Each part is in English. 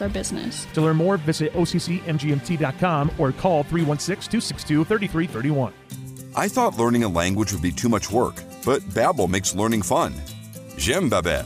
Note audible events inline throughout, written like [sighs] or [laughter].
supports our business. To learn more, visit OCCMGMT.com or call 316 262 3331. I thought learning a language would be too much work, but Babbel makes learning fun. J'aime Babbel.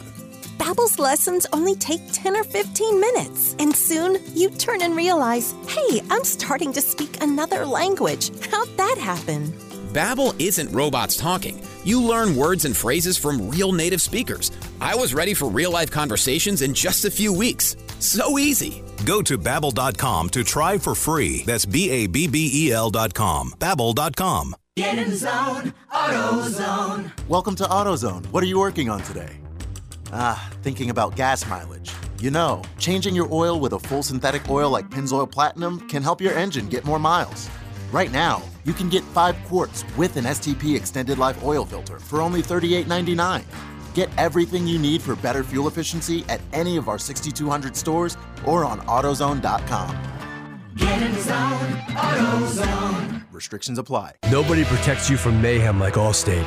Babbel's lessons only take 10 or 15 minutes, and soon you turn and realize, "Hey, I'm starting to speak another language. How'd that happen?" Babbel isn't robots talking. You learn words and phrases from real native speakers. I was ready for real-life conversations in just a few weeks. So easy. Go to babbel.com to try for free. That's B A B B E L.com. Babbel.com. Get in the zone, AutoZone. Welcome to AutoZone. What are you working on today? Ah, thinking about gas mileage. You know, changing your oil with a full synthetic oil like Pennzoil Platinum can help your engine get more miles. Right now, you can get 5 quarts with an STP extended life oil filter for only $38.99. Get everything you need for better fuel efficiency at any of our 6,200 stores or on AutoZone.com. Get in the zone, AutoZone. Restrictions apply. Nobody protects you from mayhem like Allstate.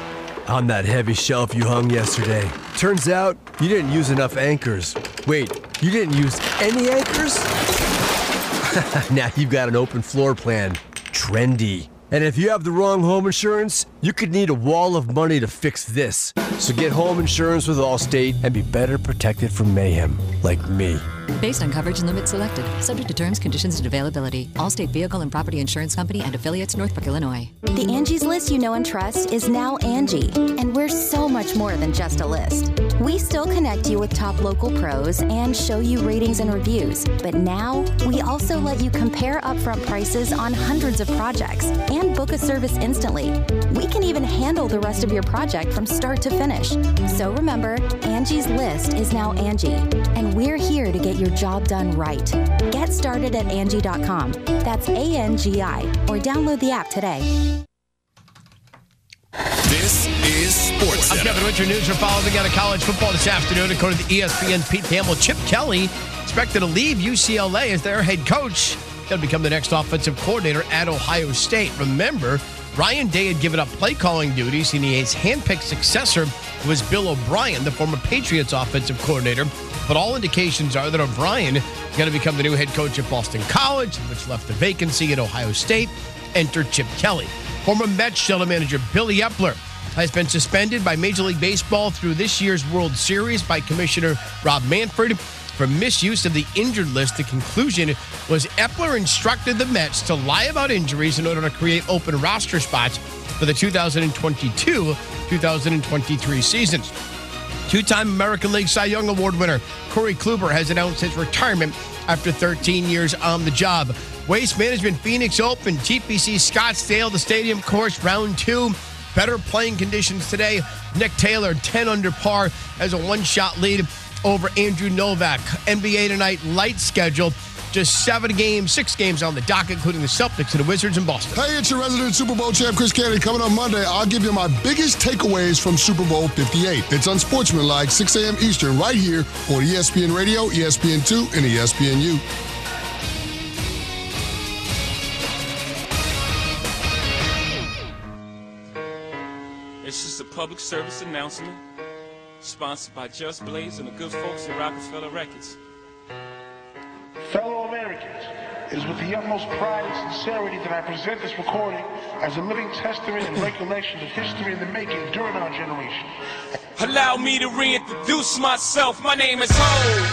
On that heavy shelf you hung yesterday. Turns out you didn't use enough anchors. Wait, you didn't use any anchors? [laughs] now you've got an open floor plan. Trendy. And if you have the wrong home insurance, you could need a wall of money to fix this. So get home insurance with Allstate and be better protected from mayhem, like me. Based on coverage and limits selected, subject to terms, conditions, and availability. Allstate Vehicle and Property Insurance Company and affiliates, Northbrook, Illinois. The Angie's list you know and trust is now Angie, and we're so much more than just a list. We still connect you with top local pros and show you ratings and reviews, but now we also let you compare upfront prices on hundreds of projects and book a service instantly. We can even handle the rest of your project from start to finish. So remember, Angie's list is now Angie, and we're here to get your job done right. Get started at Angie.com. That's A N G I, or download the app today. This is Sports I'm Kevin Winter. News are following out of college football this afternoon. According to E ESPN, Pete Thamel, Chip Kelly expected to leave UCLA as their head coach. He'll become the next offensive coordinator at Ohio State. Remember, Ryan Day had given up play calling duties, and his handpicked successor was Bill O'Brien, the former Patriots offensive coordinator. But all indications are that O'Brien is going to become the new head coach at Boston College, which left the vacancy at Ohio State. Enter Chip Kelly. Former Mets general manager Billy Eppler has been suspended by Major League Baseball through this year's World Series by Commissioner Rob Manfred for misuse of the injured list. The conclusion was Eppler instructed the Mets to lie about injuries in order to create open roster spots for the 2022 2023 seasons. Two time American League Cy Young Award winner Corey Kluber has announced his retirement after 13 years on the job. Waste Management Phoenix Open, TPC Scottsdale, the stadium course, round two. Better playing conditions today. Nick Taylor, 10 under par, has a one shot lead over Andrew Novak. NBA tonight, light schedule. Just seven games, six games on the dock, including the Celtics and the Wizards in Boston. Hey, it's your resident Super Bowl champ, Chris Canty. Coming up Monday, I'll give you my biggest takeaways from Super Bowl 58. It's unsportsmanlike, 6 a.m. Eastern, right here on ESPN Radio, ESPN2, and ESPNU. It's just a public service announcement sponsored by Just Blaze and the good folks at Rockefeller Records. Fellow Americans, it is with the utmost pride and sincerity that I present this recording as a living testament and recollection of history in the making during our generation. Allow me to reintroduce myself. My name is Ho,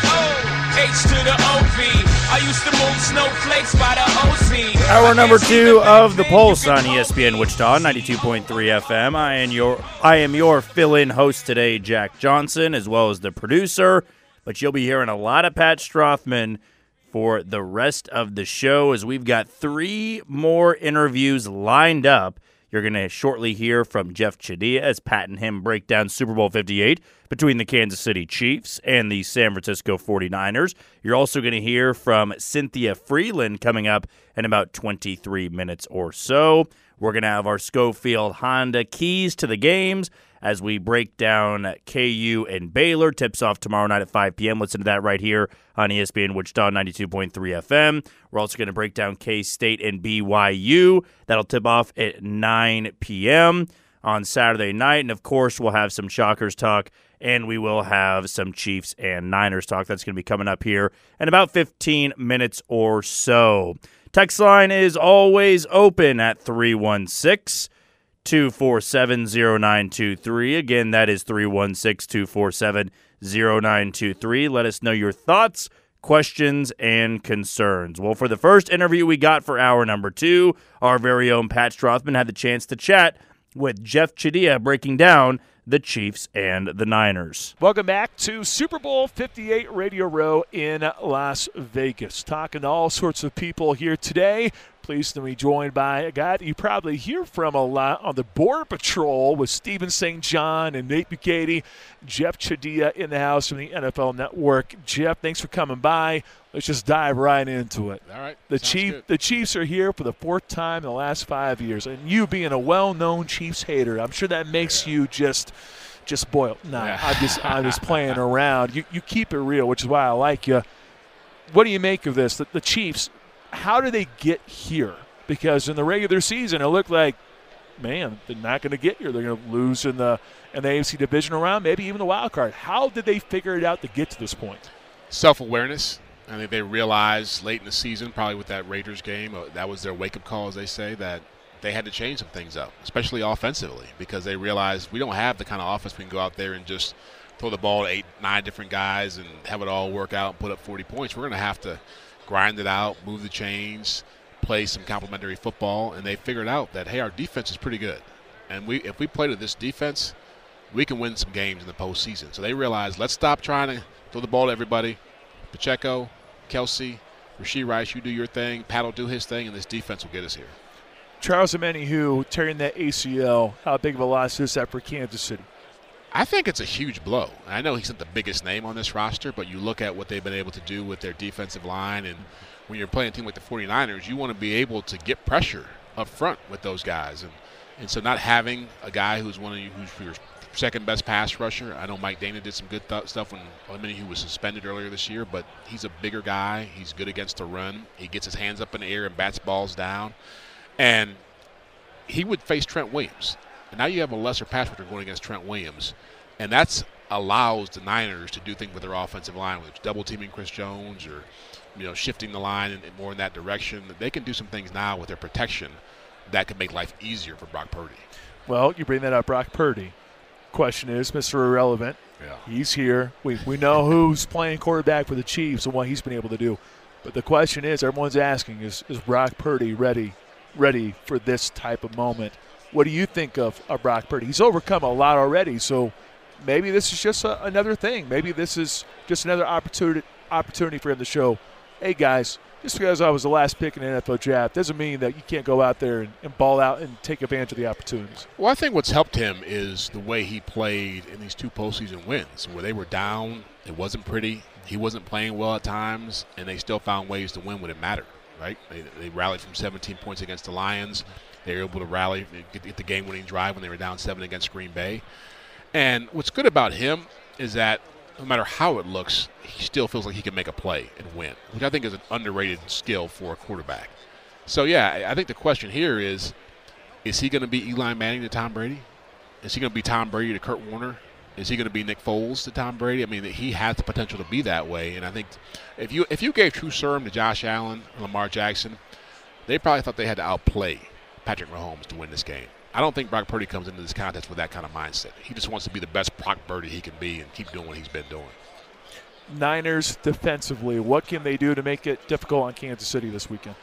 O, H to the O-V. I used to move snowflakes by the OC. Hour number two of the Pulse on ESPN Wichita, 92.3 FM. I am your I am your fill-in host today, Jack Johnson, as well as the producer. But you'll be hearing a lot of Pat Strothman for the rest of the show as we've got three more interviews lined up. You're going to shortly hear from Jeff Chadiha as Pat and him break down Super Bowl 58 between the Kansas City Chiefs and the San Francisco 49ers. You're also going to hear from Cynthia Frelund coming up in about 23 minutes or so. We're going to have our Schofield Honda keys to the games as we break down KU and Baylor. Tips off tomorrow night at 5 p.m. Listen to that right here on ESPN Wichita 92.3 FM. We're also going to break down K State and BYU. That'll tip off at 9 p.m. on Saturday night. And of course, we'll have some Shockers talk and we will have some Chiefs and Niners talk. That's going to be coming up here in about 15 minutes or so. Text line is always open at 316 247 0923. Again, that is 316 247 0923. Let us know your thoughts, questions, and concerns. Well, for the first interview we got for hour number two, our very own Pat Strothman had the chance to chat with Jeff Chadiha breaking down the Chiefs and the Niners. Welcome back to Super Bowl 58 Radio Row in Las Vegas. Talking to all sorts of people here today. Pleased to be joined by a guy that you probably hear from a lot on the Border Patrol with Stephen St. John and Nate Bukaty. Jeff Chadiha in the house from the NFL Network. Jeff, thanks for coming by. Let's just dive right into it. All right. The Chief, good. the Chiefs are here for the fourth time in the last five years, and you being a well-known Chiefs hater, I'm sure that makes you just, just boil. No, I'm just, I'm just [laughs] playing around. You, you keep it real, which is why I like you. What do you make of this? The, the Chiefs, how do they get here? Because in the regular season, it looked like, man, they're not going to get here. They're going to lose in the in the AFC divisional round, maybe even the wild card. How did they figure it out to get to this point? Self awareness. I think they realized late in the season, probably with that Raiders game, uh, that was their wake up call, as they say, that they had to change some things up, especially offensively, because they realized we don't have the kind of offense we can go out there and just throw the ball to eight, nine different guys and have it all work out and put up 40 points. We're going to have to grind it out, move the chains, play some complementary football, and they figured out that hey, our defense is pretty good, and we if we play to this defense, we can win some games in the postseason. So they realized let's stop trying to throw the ball to everybody. Pacheco, Kelce, Rasheed Rice, you do your thing. Pat will do his thing, and this defense will get us here. Charles who tearing that ACL, how big of a loss is that for Kansas City? I think it's a huge blow. I know he's not the biggest name on this roster, but you look at what they've been able to do with their defensive line, and when you're playing a team like the 49ers, you want to be able to get pressure up front with those guys. And, and so not having a guy who's one of you who's your second best pass rusher. I know Mike Danna did some good th- stuff when Omenihu was suspended earlier this year, but he's a bigger guy. He's good against the run. He gets his hands up in the air and bats balls down. And he would face Trent Williams. And now you have a lesser pass rusher going against Trent Williams. And that's allows the Niners to do things with their offensive line, it's double teaming Chris Jones or you know shifting the line and more in that direction. They can do some things now with their protection that could make life easier for Brock Purdy. Well, you bring that up, Brock Purdy. Question is, Mr. Irrelevant. Yeah. He's here. We, we know who's playing quarterback for the Chiefs and what he's been able to do. But the question is, everyone's asking, is, is Brock Purdy ready ready for this type of moment? What do you think of, of Brock Purdy? He's overcome a lot already, so maybe this is just a, another thing. Maybe this is just another opportunity opportunity for him to show, hey guys, just because I was the last pick in the NFL draft doesn't mean that you can't go out there and, and ball out and take advantage of the opportunities. Well, I think what's helped him is the way he played in these two postseason wins, where they were down, it wasn't pretty, he wasn't playing well at times, and they still found ways to win when it mattered. Right? They, they rallied from 17 points against the Lions. They were able to rally, get, the game-winning drive when they were down seven against Green Bay. And what's good about him is that no matter how it looks, he still feels like he can make a play and win, which I think is an underrated skill for a quarterback. So yeah, I think the question here is: Is he going to be Eli Manning to Tom Brady? Is he going to be Tom Brady to Kurt Warner? Is he going to be Nick Foles to Tom Brady? I mean, he has the potential to be that way. And I think if you if you gave True Serum to Josh Allen, and Lamar Jackson, they probably thought they had to outplay Patrick Mahomes to win this game. I don't think Brock Purdy comes into this contest with that kind of mindset. He just wants to be the best Brock Purdy he can be and keep doing what he's been doing. Niners defensively, what can they do to make it difficult on Kansas City this weekend?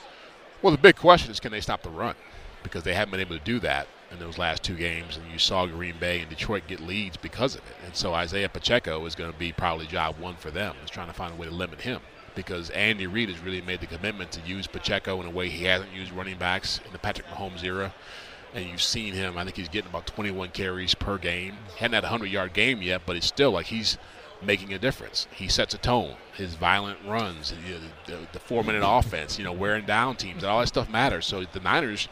Well, the big question is can they stop the run? Because they haven't been able to do that in those last two games, and you saw Green Bay and Detroit get leads because of it. And so Isaiah Pacheco is going to be probably job one for them, is trying to find a way to limit him. Because Andy Reid has really made the commitment to use Pacheco in a way he hasn't used running backs in the Patrick Mahomes era. And you've seen him. I think he's getting about 21 carries per game. Hadn't had a 100 yard game yet, but it's still like he's making a difference. He sets a tone. His violent runs, know, the, the four minute offense, you know, wearing down teams, and all that stuff matters. So the Niners,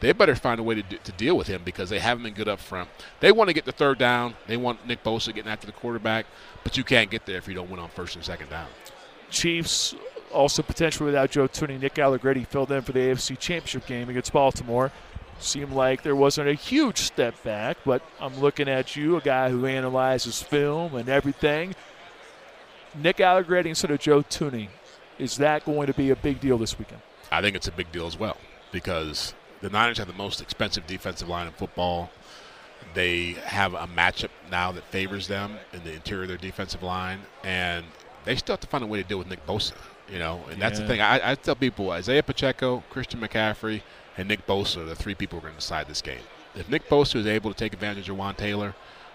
they better find a way to, to deal with him because they haven't been good up front. They want to get the third down. They want Nick Bosa getting after the quarterback, but you can't get there if you don't win on first and second down. Chiefs also potentially without Joe Thuney. Nick Allegretti filled in for the AFC Championship game against Baltimore. seemed like there wasn't a huge step back, but I'm looking at you, a guy who analyzes film and everything. Nick Allegretti instead of Joe Thuney. Is that going to be a big deal this weekend? I think it's a big deal as well because the Niners have the most expensive defensive line in football. They have a matchup now that favors them in the interior of their defensive line, and they still have to find a way to deal with Nick Bosa. You know, and that's the thing. I, I tell people Isaiah Pacheco, Christian McCaffrey, and Nick Bosa are the three people who are going to decide this game. If Nick Bosa is able to take advantage of Jawaan Taylor,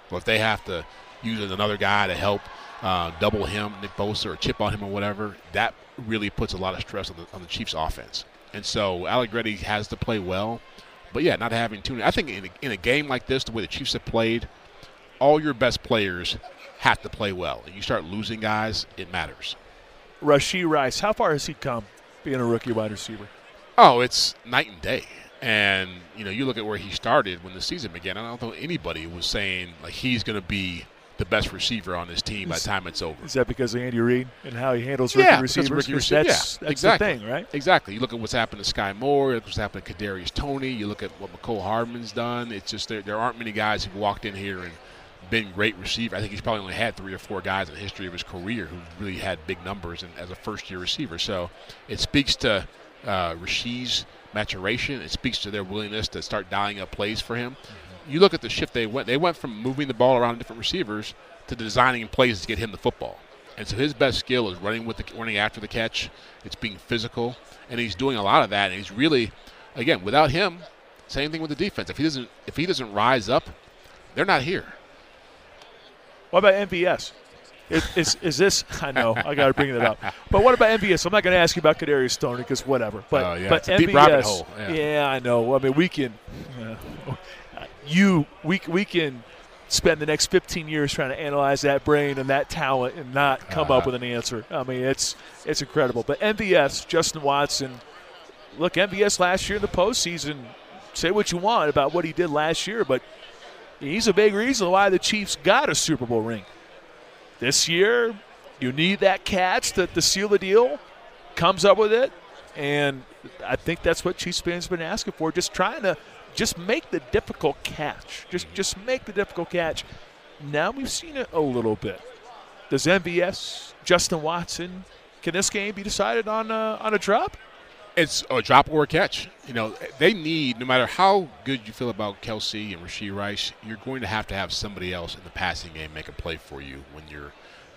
or if they have to use another guy to help uh, double him, Nick Bosa, or chip on him or whatever, that really puts a lot of stress on the, on the Chiefs' offense. And so Allegretti has to play well. But yeah, not having two. I think in a, in a game like this, the way the Chiefs have played, all your best players have to play well. And you start losing guys, it matters. Rasheed Rice, how far has he come being a rookie wide receiver? Oh, it's night and day. And you know, you look at where he started when the season began. I don't know anybody was saying like he's going to be the best receiver on this team by the time it's over. Is that because of Andy Reid and how he handles rookie yeah, receivers? rookie That's, yeah, that's exactly. the thing, right? Exactly. You look at what's happened to Sky Moore. Look what's happened to Kadarius Toney. You look at what Mecole Hardman's done. It's just there, there aren't many guys who've walked in here and been great receiver. I think he's probably only had three or four guys in the history of his career who really had big numbers and, as a first-year receiver. So it speaks to uh, Rasheed's maturation. It speaks to their willingness to start dialing up plays for him. You look at the shift they went. They went from moving the ball around different receivers to designing plays to get him the football. And so his best skill is running with the running after the catch. It's being physical, and he's doing a lot of that. And he's really, again, without him, same thing with the defense. If he doesn't, if he doesn't rise up, they're not here. What about MVS? Is, is, is this? [laughs] I know I got to bring that up. But what about MVS? I'm not going to ask you about Kadarius Stoney because whatever. But Oh, yeah, but it's a deep MVS, hole, yeah. I know. I mean, we can. Uh, you we we can spend the next 15 years trying to analyze that brain and that talent and not come up Uh-huh. with an answer. I mean, it's it's incredible. But MVS, Justin Watson. Look, MVS last year in the postseason. Say what you want about what he did last year, but he's a big reason why the Chiefs got a Super Bowl ring. This year, you need that catch to, to seal the deal. Comes up with it, and I think that's what Chiefs fans have been asking for. Just trying to just make the difficult catch. Just just make the difficult catch. Now we've seen it a little bit. Does MVS, Justin Watson, can this game be decided on a, on a drop? It's a drop or a catch. You know, they need, no matter how good you feel about Kelce and Rasheed Rice, you're going to have to have somebody else in the passing game make a play for you when you're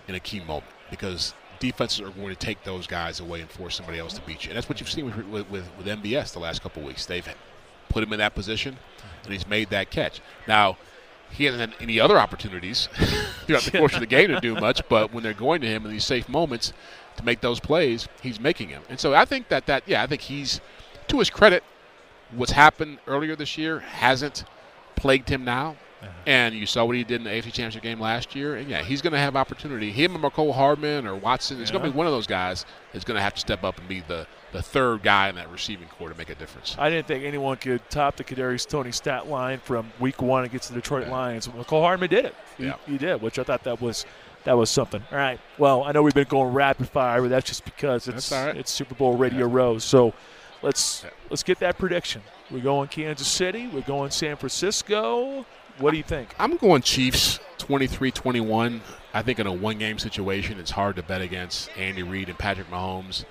in a key moment because defenses are going to take those guys away and force somebody else to beat you. And that's what you've seen with, with, with, with MVS the last couple weeks. They've put him in that position, and he's made that catch. Now, he hasn't had any other opportunities [laughs] throughout the course of the game to do much, but when they're going to him in these safe moments to make those plays, he's making them. And so I think that that yeah, I think he's to his credit, what's happened earlier this year hasn't plagued him now. Uh-huh. And you saw what he did in the AFC Championship game last year. And yeah, he's going to have opportunity. Him and Mecole Hardman or Watson, it's going to be one of those guys that's going to have to step up and be the, the third guy in that receiving core to make a difference. I didn't think anyone could top the Kadarius Toney stat line from Week One against the Detroit Lions. Mecole Hardman did it. He, Yeah. he did, which I thought that was that was something. All right. Well, I know we've been going rapid fire, but that's just because it's right. it's Super Bowl Radio Row. So let's let's get that prediction. We're going Kansas City. We're going San Francisco. What do you think? I'm going Chiefs 23-21. I think in a one-game situation, it's hard to bet against Andy Reid and Patrick Mahomes.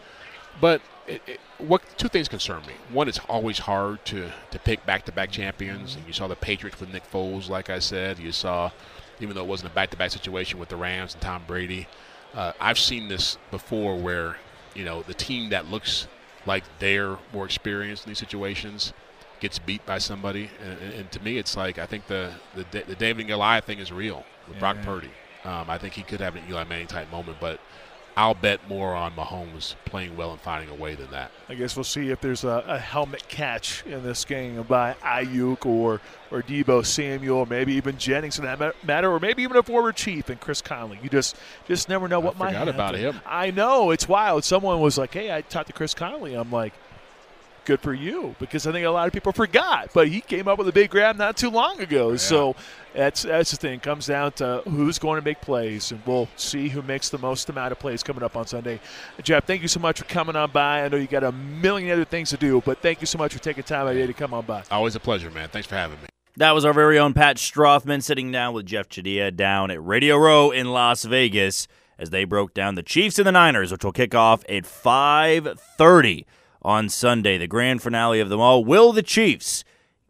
But it, it, what two things concern me. One, it's always hard to, to pick back-to-back champions. And you saw the Patriots with Nick Foles, like I said. You saw, even though it wasn't a back-to-back situation with the Rams and Tom Brady. Uh, I've seen this before where, you know, the team that looks like they're more experienced in these situations gets beat by somebody. And, and, and to me, it's like I think the, the the David and Goliath thing is real with Brock Purdy. Um, I think he could have an Eli Manning type moment, but I'll bet more on Mahomes playing well and finding a way than that. I guess we'll see if there's a, a helmet catch in this game by Aiyuk or or Deebo Samuel, maybe even Jennings in that matter, or maybe even a former Chief and Chris Conley. You just just never know what might forgot about happen. him. I know it's wild. Someone was like, "Hey, I talked to Chris Conley." I'm like, good for you because I think a lot of people forgot. But he came up with a big grab not too long ago. So that's that's the thing. It comes down to who's going to make plays, and we'll see who makes the most amount of plays coming up on Sunday. Jeff, thank you so much for coming on by. I know you got a million other things to do, but thank you so much for taking time out of your day to come on by. Always a pleasure, man. Thanks for having me. That was our very own Pat Strothman sitting down with Jeff Chadiha down at Radio Row in Las Vegas as they broke down the Chiefs and the Niners, which will kick off at 5:30 on Sunday, the grand finale of them all. Will the Chiefs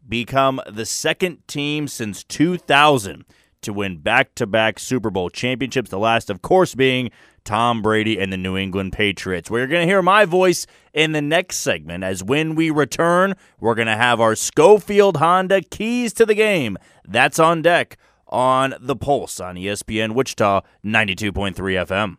become the second team since 2000 to win back-to-back Super Bowl championships? The last, of course, being Tom Brady and the New England Patriots. We're going to hear my voice in the next segment as when we return, we're going to have our Schofield Honda keys to the game. That's on deck on The Pulse on ESPN Wichita 92.3 FM.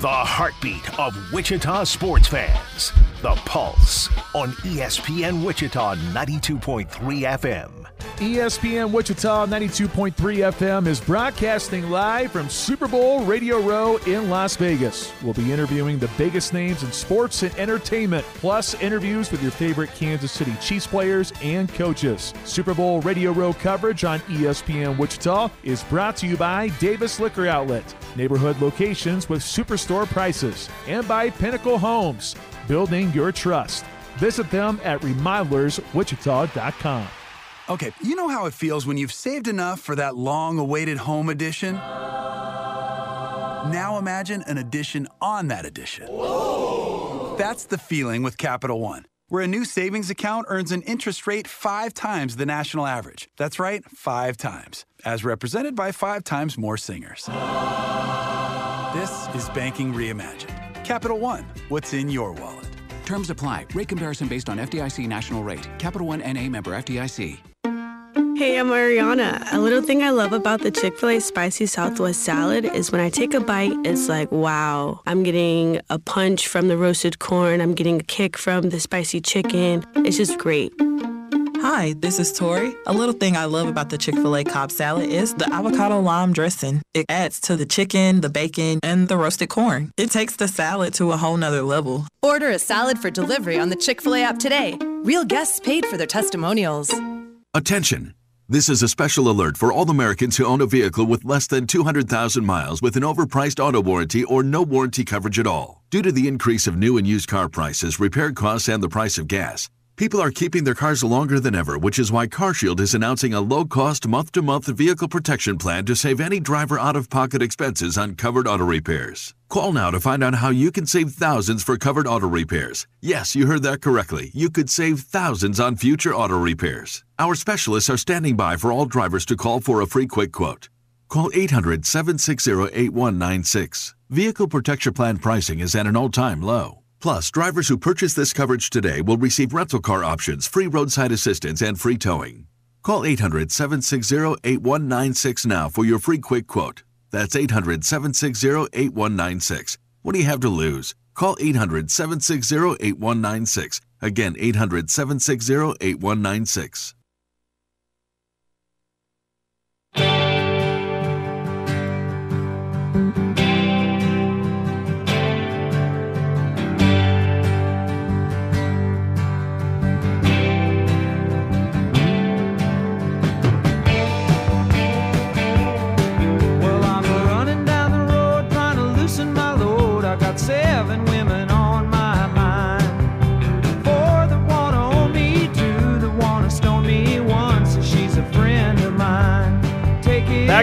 The heartbeat of Wichita sports fans. The Pulse on ESPN Wichita 92.3 FM. ESPN Wichita 92.3 FM is broadcasting live from Super Bowl Radio Row in Las Vegas. We'll be interviewing the biggest names in sports and entertainment, plus interviews with your favorite Kansas City Chiefs players and coaches. Super Bowl Radio Row coverage on ESPN Wichita is brought to you by Davis Liquor Outlet, neighborhood locations with superstore prices, and by Pinnacle Homes, building your trust. Visit them at remodelerswichita.com. Okay, you know how it feels when you've saved enough for that long awaited home edition? Now imagine an addition on that addition. That's the feeling with Capital One, where a new savings account earns an interest rate five times the national average. That's right, five times, as represented by five times more singers. This is Banking Reimagined. Capital One, what's in your wallet? Terms apply. Rate comparison based on FDIC national rate. Capital One NA member FDIC. Hey, I'm Ariana. A little thing I love about the Chick fil A spicy Southwest salad is when I take a bite, it's like, wow, I'm getting a punch from the roasted corn, I'm getting a kick from the spicy chicken. It's just great. Hi, this is Tori. A little thing I love about the Chick fil A Cobb salad is the avocado lime dressing. It adds to the chicken, the bacon, and the roasted corn. It takes the salad to a whole nother level. Order a salad for delivery on the Chick fil A app today. Real guests paid for their testimonials. Attention! This is a special alert for all Americans who own a vehicle with less than 200,000 miles with an overpriced auto warranty or no warranty coverage at all. Due to the increase of new and used car prices, repair costs, and the price of gas, people are keeping their cars longer than ever, which is why CarShield is announcing a low cost month to month vehicle protection plan to save any driver out of pocket expenses on covered auto repairs. Call now to find out how you can save thousands for covered auto repairs. Yes, you heard that correctly. You could save thousands on future auto repairs. Our specialists are standing by for all drivers to call for a free quick quote. Call 800 760 8196. Vehicle Protection Plan pricing is at an all time low. Plus, drivers who purchase this coverage today will receive rental car options, free roadside assistance, and free towing. Call 800 760 8196 now for your free quick quote. That's 800 760 8196. What do you have to lose? Call 800 760 8196. Again, 800 760 8196.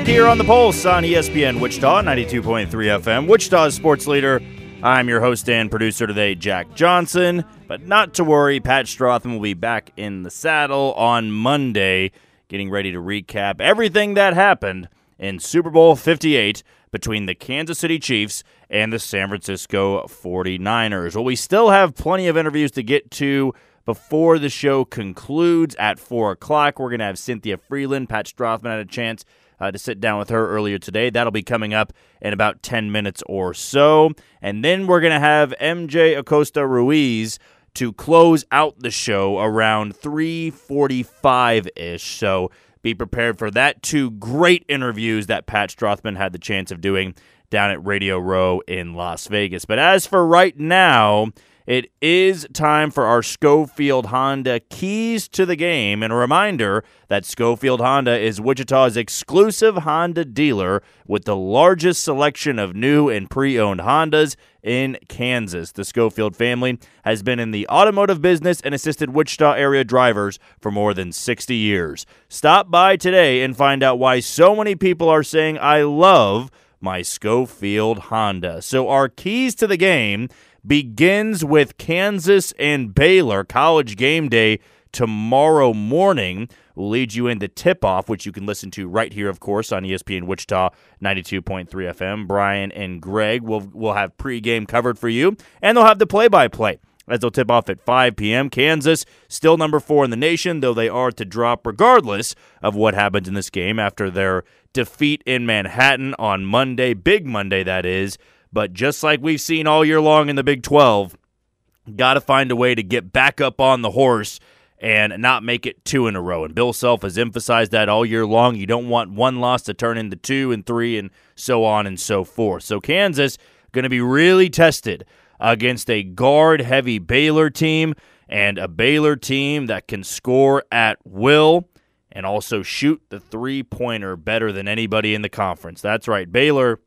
Back here on the Pulse on ESPN Wichita 92.3 FM, Wichita's sports leader. I'm your host and producer today, Jack Johnson. But not to worry, Pat Strothman will be back in the saddle on Monday, getting ready to recap everything that happened in Super Bowl 58 between the Kansas City Chiefs and the San Francisco 49ers. Well, we still have plenty of interviews to get to before the show concludes at 4 o'clock. We're going to have Cynthia Frelund. Pat Strothman had a chance uh, to sit down with her earlier today. That'll be coming up in about 10 minutes or so. And then we're going to have MJ Acosta Ruiz to close out the show around 3:45 ish. So be prepared for that. Two great interviews that Pat Strothman had the chance of doing down at Radio Row in Las Vegas. But as for right now, It is time for our Schofield Honda keys to the game. And a reminder that Schofield Honda is Wichita's exclusive Honda dealer with the largest selection of new and pre owned Hondas in Kansas. The Schofield family has been in the automotive business and assisted Wichita area drivers for more than 60 years. Stop by today and find out why so many people are saying, I love my Schofield Honda. So, our keys to the game begins with Kansas and Baylor college game day tomorrow morning. We'll lead you into tip off, which you can listen to right here, of course, on ESPN Wichita 92.3 FM. Brian and Greg will, will have pregame covered for you, and they'll have the play by play as they'll tip off at 5 p.m. Kansas, still number four in the nation, though they are to drop regardless of what happens in this game after their defeat in Manhattan on Monday, big Monday, that is. But just like we've seen all year long in the Big 12, got to find a way to get back up on the horse and not make it two in a row. And Bill Self has emphasized that all year long. You don't want one loss to turn into two and three and so on and so forth. So Kansas going to be really tested against a guard heavy Baylor team and a Baylor team that can score at will and also shoot the three pointer better than anybody in the conference. That's right. Baylor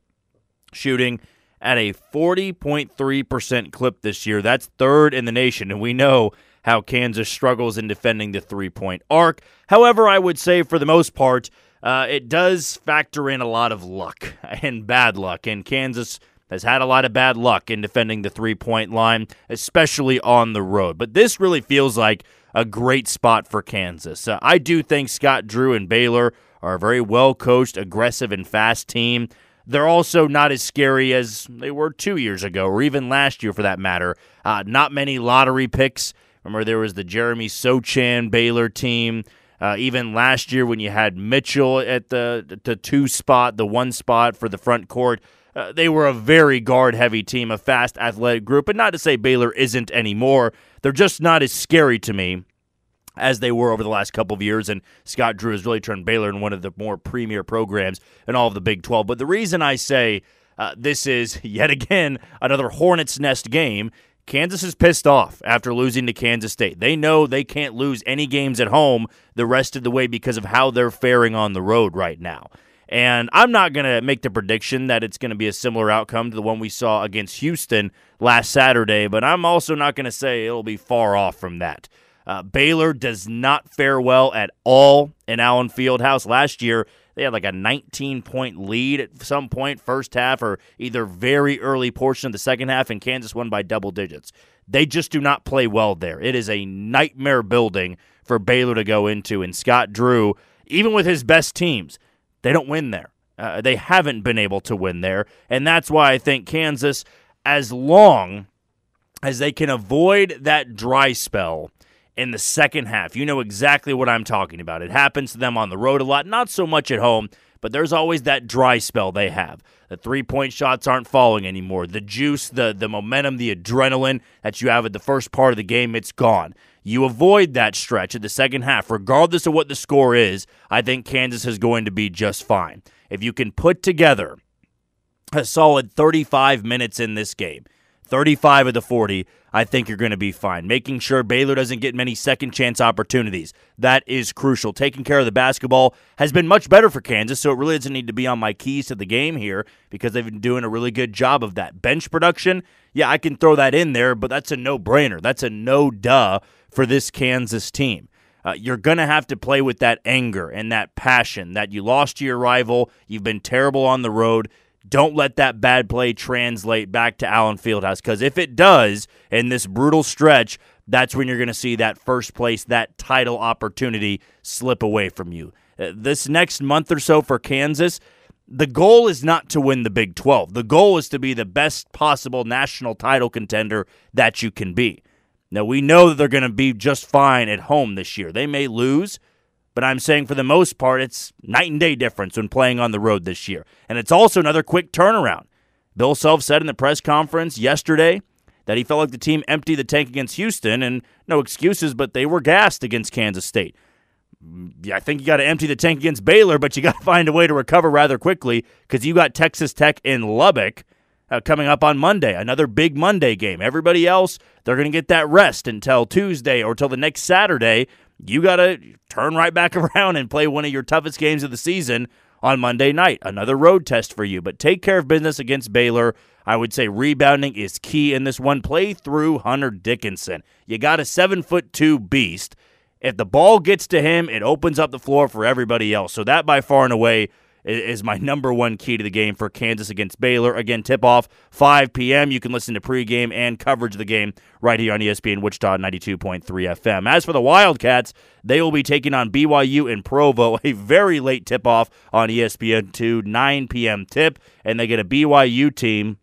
shooting at a 40.3% clip this year. That's third in the nation. And we know how Kansas struggles in defending the three point arc. However, I would say for the most part, uh, it does factor in a lot of luck [laughs] and bad luck. And Kansas has had a lot of bad luck in defending the three point line, especially on the road. But this really feels like a great spot for Kansas. Uh, I do think Scott Drew and Baylor are a very well coached, aggressive, and fast team. They're also not as scary as they were two years ago, or even last year for that matter. Uh, not many lottery picks. Remember, there was the Jeremy Sochan Baylor team. Uh, even last year, when you had Mitchell at the the two spot, the one spot for the front court, uh, they were a very guard heavy team, a fast athletic group. And not to say Baylor isn't anymore, they're just not as scary to me as they were over the last couple of years. And Scott Drew has really turned Baylor in one of the more premier programs in all of the Big 12. But the reason I say uh, this is [laughs] yet again another Hornets Nest game. Kansas is pissed off after losing to Kansas State. They know they can't lose any games at home the rest of the way because of how they're faring on the road right now. And I'm not going to make the prediction that it's going to be a similar outcome to the one we saw against Houston last Saturday, but I'm also not going to say it'll be far off from that. Uh, Baylor does not fare well at all in Allen Fieldhouse. Last year, they had like a 19 point lead at some point, first half, or either very early portion of the second half, and Kansas won by double digits. They just do not play well there. It is a nightmare building for Baylor to go into, and Scott Drew, even with his best teams, they don't win there. Uh, they haven't been able to win there, and that's why I think Kansas, as long as they can avoid that dry spell in the second half. You know exactly what I'm talking about. It happens to them on the road a lot, not so much at home, but there's always that dry spell they have. The three point shots aren't falling anymore. The juice, the, the momentum, the adrenaline that you have at the first part of the game, it's gone. You avoid that stretch at the second half, regardless of what the score is. I think Kansas is going to be just fine. If you can put together a solid 35 minutes in this game, 35 of the 40, I think you're going to be fine. Making sure Baylor doesn't get many second chance opportunities. That is crucial. Taking care of the basketball has been much better for Kansas, so it really doesn't need to be on my keys to the game here because they've been doing a really good job of that. Bench production, yeah, I can throw that in there, but that's a no brainer. That's a no duh for this Kansas team. Uh, you're going to have to play with that anger and that passion that you lost to your rival. You've been terrible on the road. Don't let that bad play translate back to Allen Fieldhouse because if it does in this brutal stretch, that's when you're going to see that first place, that title opportunity slip away from you. Uh, this next month or so for Kansas, the goal is not to win the Big 12. The goal is to be the best possible national title contender that you can be. Now, we know that they're going to be just fine at home this year. They may lose, but I'm saying for the most part, it's night and day difference when playing on the road this year. And it's also another quick turnaround. Bill Self said in the press conference yesterday that he felt like the team emptied the tank against Houston, and no excuses, but they were gassed against Kansas State. Yeah, I think you got to empty the tank against Baylor, but you got to [laughs] find a way to recover rather quickly because you got Texas Tech in Lubbock uh, coming up on Monday, another big Monday game. Everybody else, they're going to get that rest until Tuesday or till the next Saturday. You got to turn right back [laughs] around and play one of your toughest games of the season on Monday night. Another road test for you, but take care of business against Baylor. I would say rebounding is key in this one. Play through Hunter Dickinson. You got a seven foot two beast. If the ball gets to him, it opens up the floor for everybody else. So that by far and away is my number one key to the game for Kansas against Baylor. Again, tip off 5 p.m. You can listen to pregame and coverage of the game right here on ESPN Wichita 92.3 FM. As for the Wildcats, they will be taking on BYU in Provo, [laughs] a very late tip off on ESPN 2, 9 p.m. tip, and they get a BYU team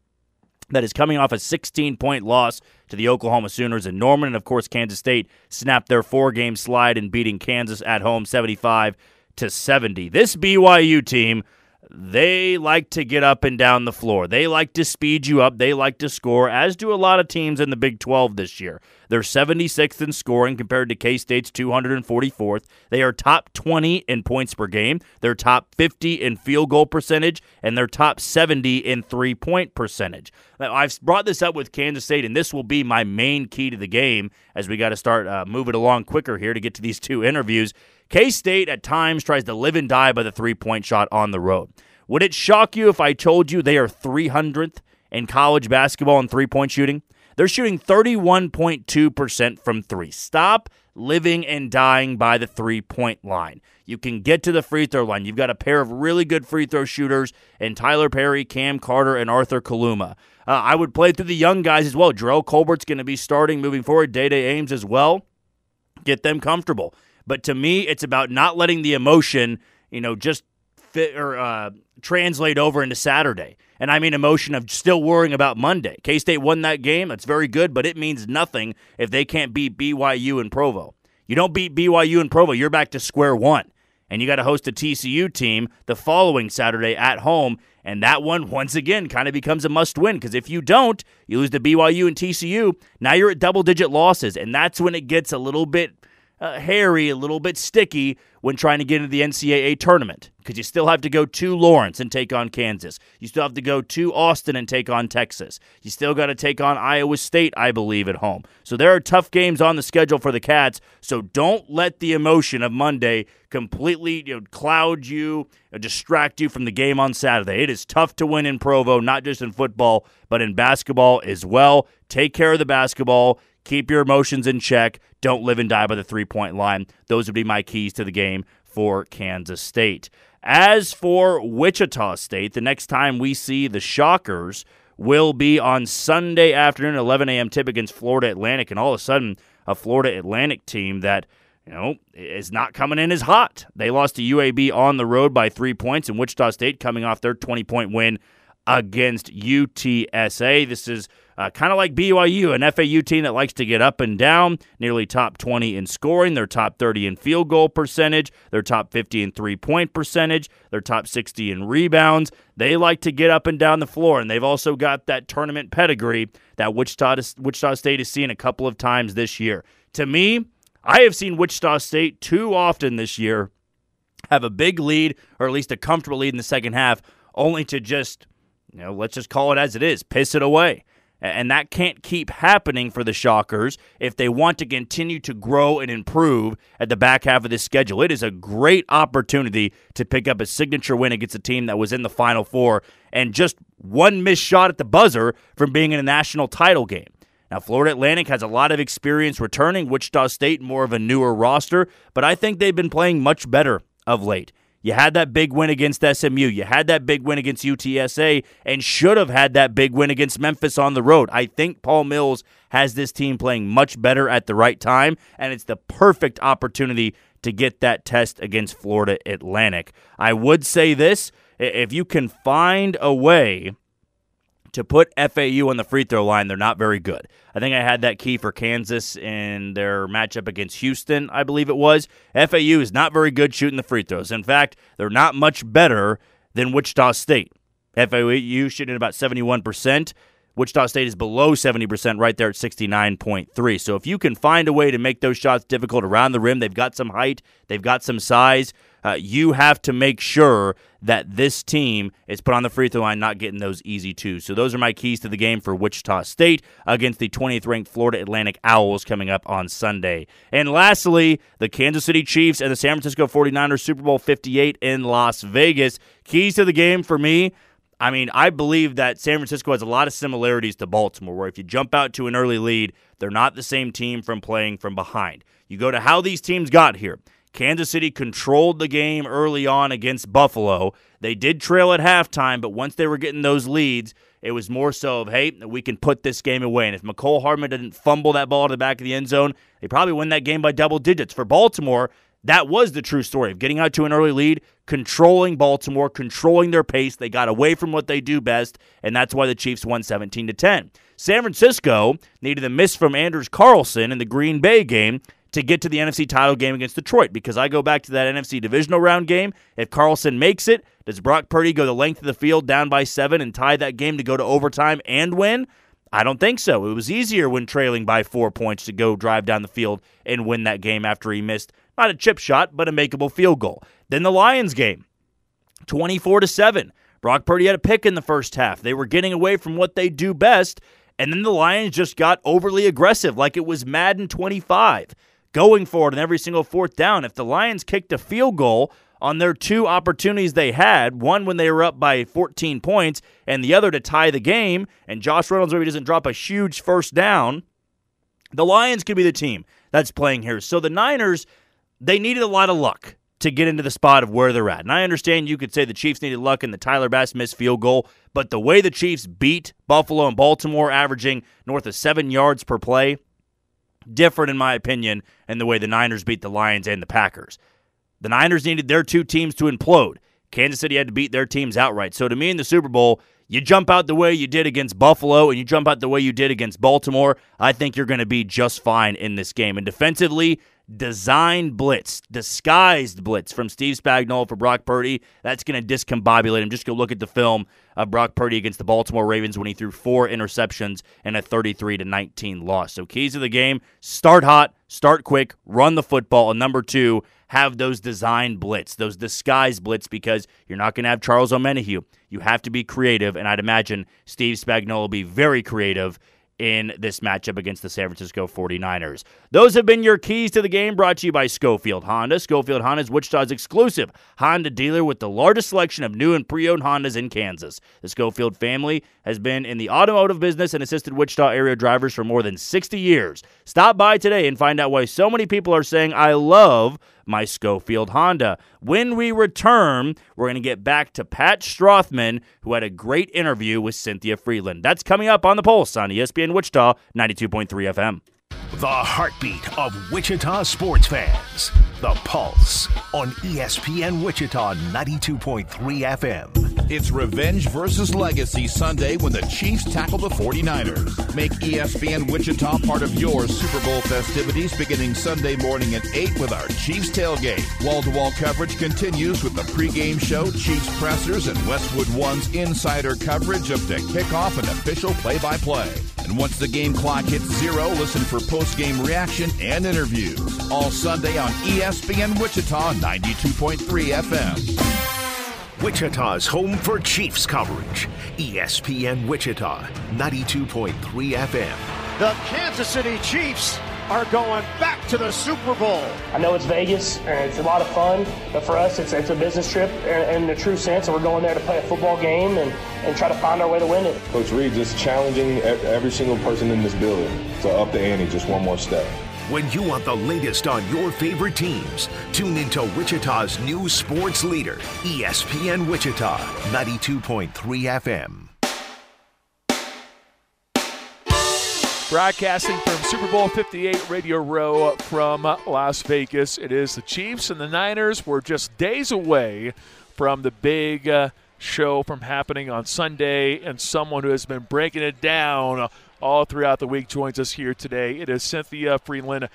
that is coming off a 16 point loss to the Oklahoma Sooners in Norman. And of course, Kansas State snapped their four game slide in beating Kansas at home 75 to 70. This BYU team, they like to get up and down the floor. They like to speed you up. They like to score, as do a lot of teams in the Big 12 this year. They're 76th in scoring compared to K State's 244th. They are top 20 in points per game. They're top 50 in field goal percentage, and they're top 70 in three point percentage. Now, I've brought this up with Kansas State, and this will be my main key to the game as we got to start uh, moving along quicker here to get to these two interviews. K State at times tries to live and die by the three point shot on the road. Would it shock you if I told you they are 300th in college basketball in three point shooting? They're shooting 31.2% from three. Stop living and dying by the three point line. You can get to the free throw line. You've got a pair of really good free throw shooters in Tylor Perry, Cam Carter, and Arthur Kaluma. Uh, I would play through the young guys as well. Jerrell Colbert's going to be starting moving forward. Dai Dai Ames as well. Get them comfortable. But to me, it's about not letting the emotion, you know, just fit or uh, translate over into Saturday. And I mean emotion of still worrying about Monday. K State won that game. That's very good, but it means nothing if they can't beat BYU and Provo. You don't beat BYU and Provo, you're back to square one. And you got to host a TCU team the following Saturday at home. And that one, once again, kind of becomes a must win because if you don't, you lose to BYU and TCU. Now you're at double digit losses. And that's when it gets a little bit uh, hairy, a little bit sticky when trying to get into the NCAA tournament because you still have to go to Lawrence and take on Kansas. You still have to go to Austin and take on Texas. You still got to take on Iowa State, I believe, at home. So there are tough games on the schedule for the Cats. So don't let the emotion of Monday completely you know, cloud you, distract you from the game on Saturday. It is tough to win in Provo, not just in football, but in basketball as well. Take care of the basketball. Keep your emotions in check. Don't live and die by the three point line. Those would be my keys to the game for Kansas State. As for Wichita State, the next time we see the Shockers will be on Sunday afternoon, 11 a.m. tip against Florida Atlantic. And all of a sudden, a Florida Atlantic team that you know, is not coming in as hot. They lost to UAB on the road by three points, and Wichita State coming off their 20 point win against UTSA. This is uh, kind of like BYU, an FAU team that likes to get up and down, nearly top 20 in scoring. They're top 30 in field goal percentage. They're top 50 in three point percentage. They're top 60 in rebounds. They like to get up and down the floor, and they've also got that tournament pedigree that Wichita, Wichita State has seen a couple of times this year. To me, I have seen Wichita State too often this year have a big lead, or at least a comfortable lead in the second half, only to just, you know, let's just call it as it is, piss it away. And that can't keep happening for the Shockers if they want to continue to grow and improve at the back half of this schedule. It is a great opportunity to pick up a signature win against a team that was in the Final Four and just one missed shot at the buzzer from being in a national title game. Now, Florida Atlantic has a lot of experience returning, Wichita State, more of a newer roster, but I think they've been playing much better of late. You had that big win against SMU. You had that big win against UTSA and should have had that big win against Memphis on the road. I think Paul Mills has this team playing much better at the right time, and it's the perfect opportunity to get that test against Florida Atlantic. I would say this if you can find a way to put FAU on the free throw line, they're not very good. I think I had that key for Kansas in their matchup against Houston, I believe it was. FAU is not very good shooting the free throws. In fact, they're not much better than Wichita State. FAU shooting about 71%. Wichita State is below 70% right there at 69.3. So if you can find a way to make those shots difficult around the rim, they've got some height, they've got some size. Uh, you have to make sure that this team is put on the free throw line, not getting those easy twos. So those are my keys to the game for Wichita State against the 20th ranked Florida Atlantic Owls coming up on Sunday. And lastly, the Kansas City Chiefs and the San Francisco 49ers Super Bowl 58 in Las Vegas. Keys to the game for me. I mean, I believe that San Francisco has a lot of similarities to Baltimore, where if you jump out to an early lead, they're not the same team from playing from behind. You go to how these teams got here. Kansas City controlled the game early on against Buffalo. They did trail at halftime, but once they were getting those leads, it was more so of, hey, we can put this game away. And if Mecole Hardman didn't fumble that ball to the back of the end zone, they probably win that game by double digits. For Baltimore, that was the true story of getting out to an early lead, controlling Baltimore, controlling their pace. They got away from what they do best, and that's why the Chiefs won 17 to 10. San Francisco needed a miss from Anders Carlson in the Green Bay game to get to the NFC title game against Detroit because I go back to that NFC divisional round game. If Carlson makes it, does Brock Purdy go the length of the field down by seven and tie that game to go to overtime and win? I don't think so. It was easier when trailing by four points to go drive down the field and win that game after he missed not a chip shot, but a makeable field goal. Then the Lions game, 24 to 7. Brock Purdy had a pick in the first half. They were getting away from what they do best, and then the Lions just got overly aggressive, like it was Madden 25 going for it in every single fourth down. If the Lions kicked a field goal on their two opportunities they had, one when they were up by 14 points and the other to tie the game, and Josh Reynolds maybe doesn't drop a huge first down, the Lions could be the team that's playing here. So the Niners, they needed a lot of luck to get into the spot of where they're at. And I understand you could say the Chiefs needed luck in the Tyler Bass missed field goal, but the way the Chiefs beat Buffalo and Baltimore, averaging north of seven yards per play, different, in my opinion, in the way the Niners beat the Lions and the Packers. The Niners needed their two teams to implode. Kansas City had to beat their teams outright. So to me in the Super Bowl, you jump out the way you did against Buffalo and you jump out the way you did against Baltimore, I think you're going to be just fine in this game. And defensively, designed blitz, disguised blitz from Steve Spagnuolo for Brock Purdy. That's going to discombobulate him. Just go look at the film of Brock Purdy against the Baltimore Ravens when he threw four interceptions and a 33 to 19 loss. So keys of the game: start hot, start quick, run the football, and number two, have those design blitz, those disguised blitz, because you're not going to have Charles Omenihu. You have to be creative, and I'd imagine Steve Spagnuolo will be very creative in this matchup against the San Francisco 49ers. Those have been your keys to the game brought to you by Schofield Honda. Schofield Honda is Wichita's exclusive Honda dealer with the largest selection of new and pre owned Hondas in Kansas. The Schofield family has been in the automotive business and assisted Wichita area drivers for more than 60 years. Stop by today and find out why so many people are saying, I love my Schofield Honda. When we return, we're going to get back to Pat Strothman, who had a great interview with Cynthia Frelund. That's coming up on the Pulse on ESPN Wichita 92.3 FM. The heartbeat of Wichita sports fans. The Pulse on ESPN Wichita 92.3 FM. It's Revenge versus Legacy Sunday when the Chiefs tackle the 49ers. Make ESPN Wichita part of your Super Bowl festivities beginning Sunday morning at 8 with our Chiefs tailgate. Wall to wall coverage continues with the pregame show, Chiefs pressers, and Westwood One's insider coverage up to kickoff and official play by play. And once the game clock hits zero, listen for post game reaction and interviews. All Sunday on E ESPN Wichita 92.3 FM. Wichita's home for Chiefs coverage. ESPN Wichita 92.3 FM. The Kansas City Chiefs are going back to the Super Bowl. I know it's Vegas and it's a lot of fun, but for us, it's, it's a business trip in, in the true sense. And we're going there to play a football game and, and try to find our way to win it. Coach Reid just challenging every single person in this building to up the ante just one more step. When you want the latest on your favorite teams, tune into Wichita's new sports leader, ESPN Wichita 92.3 FM. Broadcasting from Super Bowl 58 Radio Row from Las Vegas. It is the Chiefs and the Niners. We're just days away from the big uh, show from happening on Sunday, and someone who has been breaking it down all throughout the week joins us here today. It is Cynthia Frelund.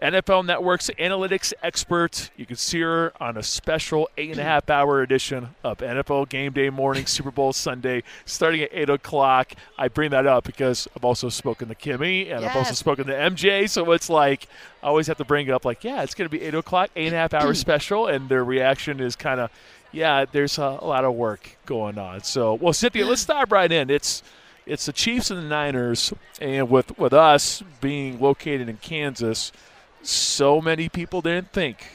NFL Network's analytics expert. You can see her on a special eight and a half hour edition of NFL Game Day Morning, Super Bowl Sunday, starting at 8 o'clock. I bring that up because I've also spoken to Kimmy and I've also spoken to MJ. So it's like, I always have to bring it up like, yeah, it's going to be 8 o'clock, eight and a half hour [clears throat] special. And their reaction is kind of, yeah, there's a, a lot of work going on. So, well, Cynthia, let's dive right in. It's it's the Chiefs and the Niners, and with with us being located in Kansas, so many people didn't think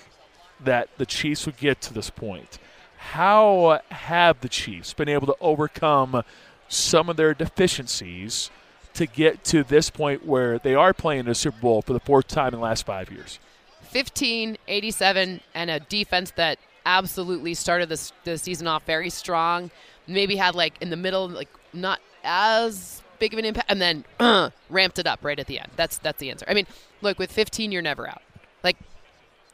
that the Chiefs would get to this point. How have the Chiefs been able to overcome some of their deficiencies to get to this point where they are playing the Super Bowl for the fourth time in the last five years? 15, 87, and a defense that absolutely started this the season off very strong. Maybe had like in the middle, like not as big of an impact, and then uh, [clears throat] ramped it up right at the end. That's that's the answer. I mean, look, with 15, you're never out. Like,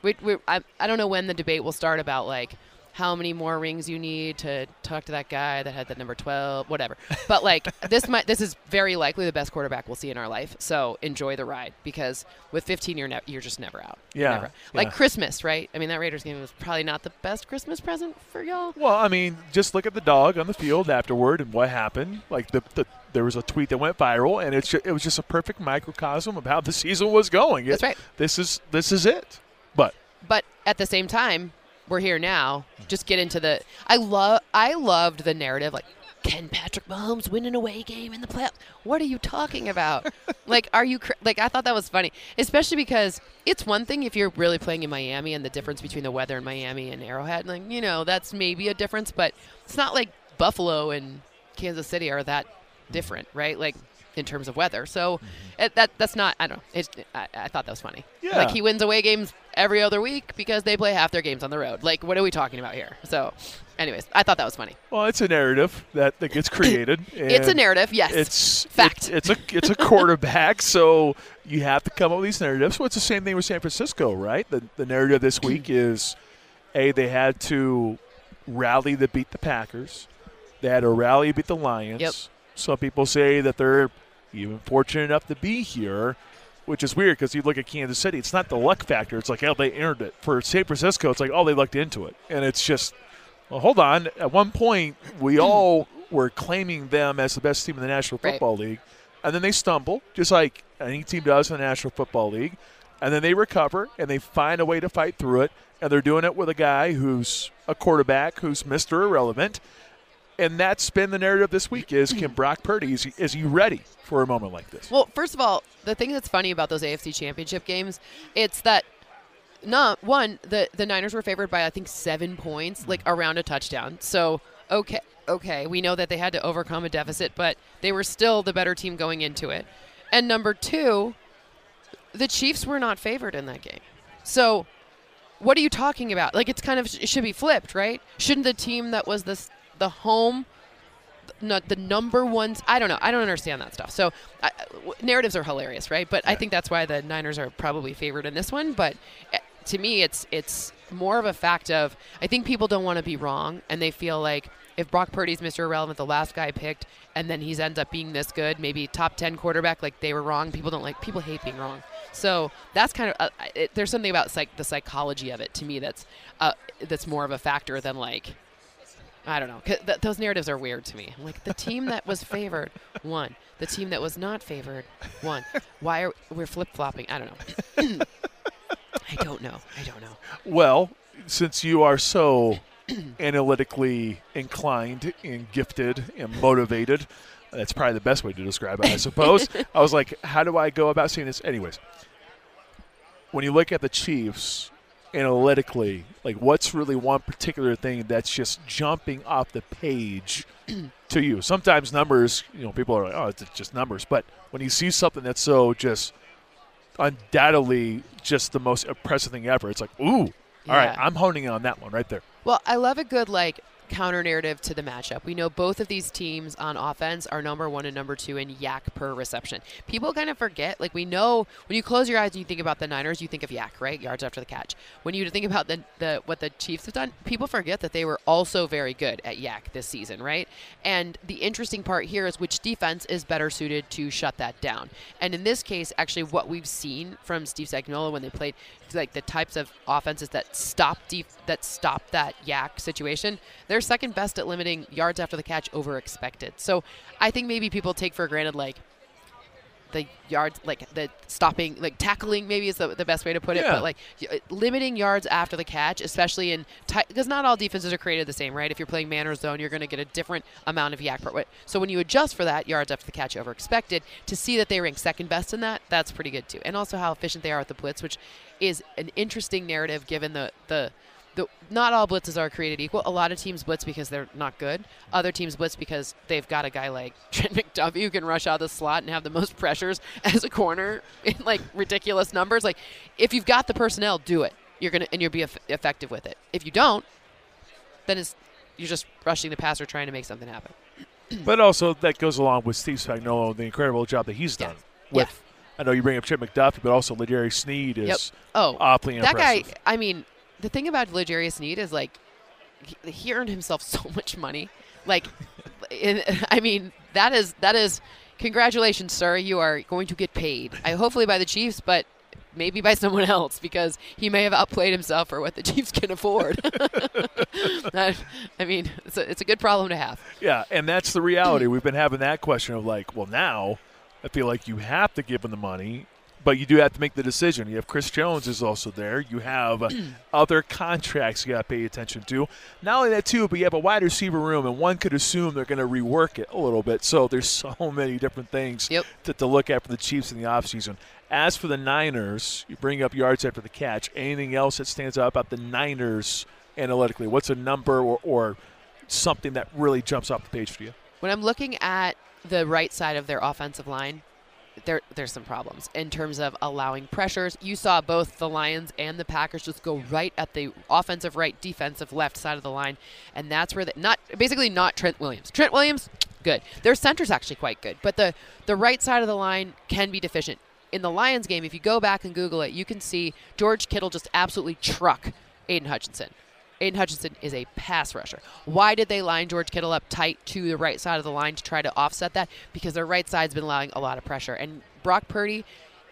we, we, I, I don't know when the debate will start about like how many more rings you need to talk to that guy that had that number 12 whatever but like [laughs] this might this is very likely the best quarterback we'll see in our life so enjoy the ride because with 15 you're, ne- you're just never out Yeah, never like yeah. christmas right i mean that raiders game was probably not the best christmas present for y'all Well, I mean, just look at the dog on the field afterward and what happened. Like the, the there was a tweet that went viral, and it's it was just a perfect microcosm of how the season was going. It- That's right. This is this is it. But but at the same time we're here now just get into the i love i loved the narrative like can patrick mahomes win an away game in the playoffs what are you talking about? [laughs] Like are you cr- like i thought that was funny especially because it's one thing if you're really playing in miami and the difference between the weather in miami and arrowhead like you know that's maybe a difference but it's not like buffalo and kansas city are that different right? Like in terms of weather so mm-hmm. it, that that's not i don't know I, I thought that was funny Yeah. like he wins away games every other week because they play half their games on the road. Like, what are we talking about here? So, anyways, I thought that was funny. well, it's a narrative that, that gets created. [clears throat] It's a narrative, yes. It's Fact. it- it's a it's a [laughs] quarterback, so you have to come up with these narratives. Well, it's the same thing with San Francisco, right? The the narrative this week [clears throat] is, a they had to rally to beat the Packers. They had to rally to beat the Lions. Yep. Some people say that they're even fortunate enough to be here, which is weird because you look at Kansas City, it's not the luck factor. It's like, oh, they earned it. For San Francisco, it's like, oh, they lucked into it. And it's just, well, hold on. At one point, we [clears throat] all were claiming them as the best team in the National Right. Football League. And then they stumble, just like any team does in the National Football League. And then they recover and they find a way to fight through it. And they're doing it with a guy who's a quarterback who's Mr. Irrelevant. And that's been the narrative this week is can Brock Purdy, is he, is he ready for a moment like this? Well, first of all, the thing that's funny about those AFC Championship games, it's that not one the the Niners were favored by I think seven points, like around a touchdown. So okay, okay, we know that they had to overcome a deficit, but they were still the better team going into it. And number two, the Chiefs were not favored in that game. So what are you talking about? Like it's kind of it should be flipped, right? Shouldn't the team that was the the home not the number ones. I don't know. I don't understand that stuff. So I, w- narratives are hilarious, right? But I think that's why the Niners are probably favored in this one. But eh, to me, it's it's more of a fact of I think people don't want to be wrong, and they feel like if Brock Purdy's Mr. Irrelevant, the last guy picked, and then he's ends up being this good, maybe top ten quarterback, like they were wrong. People don't like people hate being wrong. So that's kind of uh, it, there's something about psych, the psychology of it to me that's uh, that's more of a factor than like I don't know. Th- those narratives are weird to me. I'm like the team that was favored [laughs] won. The team that was not favored won. Why are we're flip flopping? I don't know. [clears throat] I don't know. I don't know. Well, since you are so [clears throat] analytically inclined and gifted and motivated, that's probably the best way to describe it, I suppose. [laughs] I was like, how do I go about seeing this? Anyways, when you look at the Chiefs analytically, like what's really one particular thing that's just jumping off the page to you? Sometimes numbers, you know, people are like, oh, it's just numbers. But when you see something that's so just undoubtedly just the most impressive thing ever, it's like, ooh, all right, Yeah. I'm honing in on that one right there. Well, I love a good like counter narrative to the matchup. We know both of these teams on offense are number one and number two in YAC per reception. People kind of forget, like we know when you close your eyes and you think about the Niners, you think of YAC, right? Yards after the catch. When you think about the, the what the Chiefs have done, people forget that they were also very good at YAC this season, right? And the interesting part here is which defense is better suited to shut that down. And in this case, actually, what we've seen from Steve Spagnuolo when they played, like the types of offenses that stop def- that stop that YAC situation, they're second best at limiting yards after the catch over expected. So I think maybe people take for granted like the yards, like the stopping, like tackling, maybe is the, the best way to put it. Yeah. But like uh, limiting yards after the catch, especially in tight, because not all defenses are created the same, right? If you're playing man or zone, you're going to get a different amount of YAC per. what- So when you adjust for that yards after the catch over expected, to see that they rank second best in that, that's pretty good too. And also how efficient they are with the blitz, which is an interesting narrative given the the the, not all blitzes are created equal. A lot of teams blitz because they're not good. Other teams blitz because they've got a guy like [laughs] Trent McDuffie who can rush out of the slot and have the most [laughs] pressures as a corner in like ridiculous numbers. Like, if you've got the personnel, do it. You're gonna and you'll be eff- effective with it. If you don't, then it's you're just rushing the passer trying to make something happen. [clears throat] but also that goes along with Steve Spagnuolo the incredible job that he's done with. I know you bring up Chip McDuffie, but also L'Jarius Sneed is Yep. Oh, awfully that impressive. guy. I mean, the thing about L'Jarius Sneed is like he, he earned himself [laughs] so much money. Like, [laughs] in, I mean, that is that is congratulations, sir. You are going to get paid. I hopefully by the Chiefs, but maybe by someone else because he may have outplayed himself for what the [laughs] Chiefs can afford. I, I mean, it's a, it's a good problem to have. Yeah, and that's the reality. We've been having that question of like, well, now I feel like you have to give him the money, but you do have to make the decision. You have Chris Jones is also there. You have uh, [clears throat] other contracts you got to pay attention to. Not only that too, but you have a wide receiver room, and one could assume they're going to rework it a little bit. So there's [laughs] so many different things to, to look at for the Chiefs in the offseason. As for the Niners, you bring up yards after the catch. Anything else that stands out about the Niners analytically? What's a number or, or something that really jumps off the page for you? When I'm looking at the right side of their offensive line, there there's some problems in terms of allowing pressures. You saw both the Lions and the Packers just go right at the offensive right, defensive left side of the line, and that's where the not basically not Trent Williams. Trent Williams, good. Their center's actually quite good, but the the right side of the line can be deficient. In the Lions game, if you go back and Google it, you can see George Kittle just absolutely truck Aidan Hutchinson. Aidan Hutchinson is a pass rusher. Why did they line George Kittle up tight to the right side of the line to try to offset that? Because their right side's been allowing a lot of pressure. And Brock Purdy,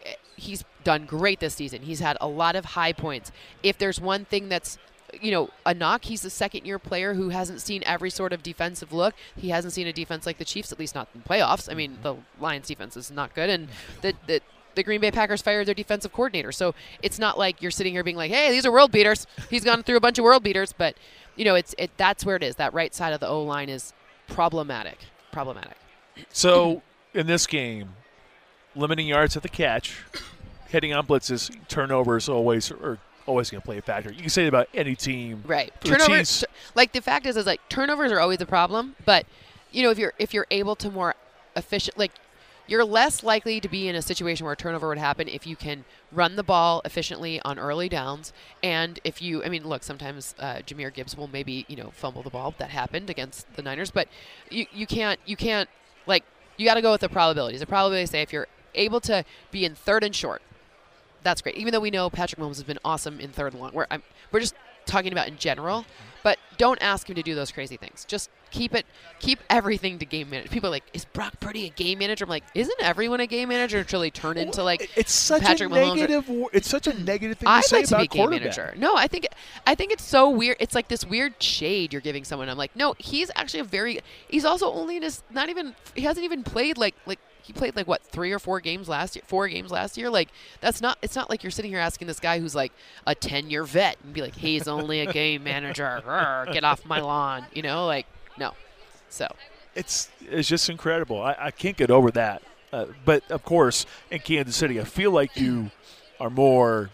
eh, he's done great this season. He's had a lot of high points. If there's one thing that's you know, a knock. He's a second year player who hasn't seen every sort of defensive look. He hasn't seen a defense like the Chiefs, at least not in the playoffs. I mean, the Lions defense is not good, and the, the the Green Bay Packers fired their defensive coordinator. So it's not like you're sitting here being like, "Hey, these are world beaters." He's gone through a bunch of world beaters, but you know, it's it. That's where it is. That right side of the O line is problematic. Problematic. So in this game, limiting yards at the catch, hitting on blitzes, turnovers always are always going to play a factor. You can say it about any team. Right. Turnovers. Chiefs, like the fact is, is like turnovers are always a problem. But you know, if you're if you're able to more efficient, like you're less likely to be in a situation where a turnover would happen if you can run the ball efficiently on early downs. And if you, I mean, look, sometimes uh, Jahmyr Gibbs will maybe you know fumble the ball. That happened against the Niners, but you you can't you can't like you got to go with the probabilities. The probabilities say if you're able to be in third and short, that's great. Even though we know Patrick Mahomes has been awesome in third and long, we're I'm, we're just talking about in general. But don't ask him to do those crazy things. Just keep it, keep everything to game manager. People are like, is Brock Purdy a game manager? I'm like, isn't everyone a game manager until they turn into like it's such Patrick a Mahomes? or- negative. wo- It's such a negative thing I'd to say like to about be a game manager. No, I think I think it's so weird. It's like this weird shade you're giving someone. I'm like, no, he's actually a very. He's also only in his not even. He hasn't even played like like he played like what three or four games last year. Four games last year. Like that's not. It's not like you're sitting here asking this guy who's like a ten year vet and be like, he's only a game manager. Rrr, get off my lawn. You know, like no. So It's it's just incredible. I, I can't get over that. Uh, but of course, in Kansas City, I feel like you are more,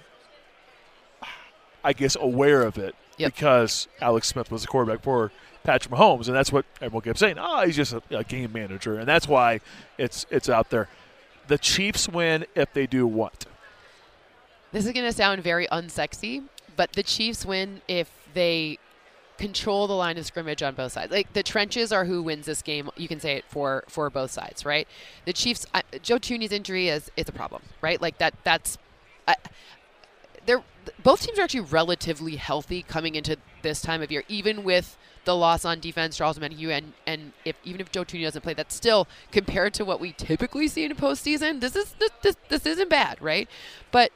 I guess, aware of it because Alex Smith was the quarterback for Patrick Mahomes, and that's what everyone kept saying. Oh, he's just a, a game manager, and that's why it's it's out there. The Chiefs win if they do what? This is going to sound very unsexy, but the Chiefs win if they control the line of scrimmage on both sides. Like the trenches are who wins this game. You can say it for for both sides, right? The Chiefs. I, Joe Thuney's injury is is a problem, right? Like that. That's. I, they're both teams are actually relatively healthy coming into this time of year, even with the loss on defense, Charles Omenihu, and and if even if Joe Thuney doesn't play, that's still compared to what we typically see in a postseason. This is this this, this isn't bad, right? But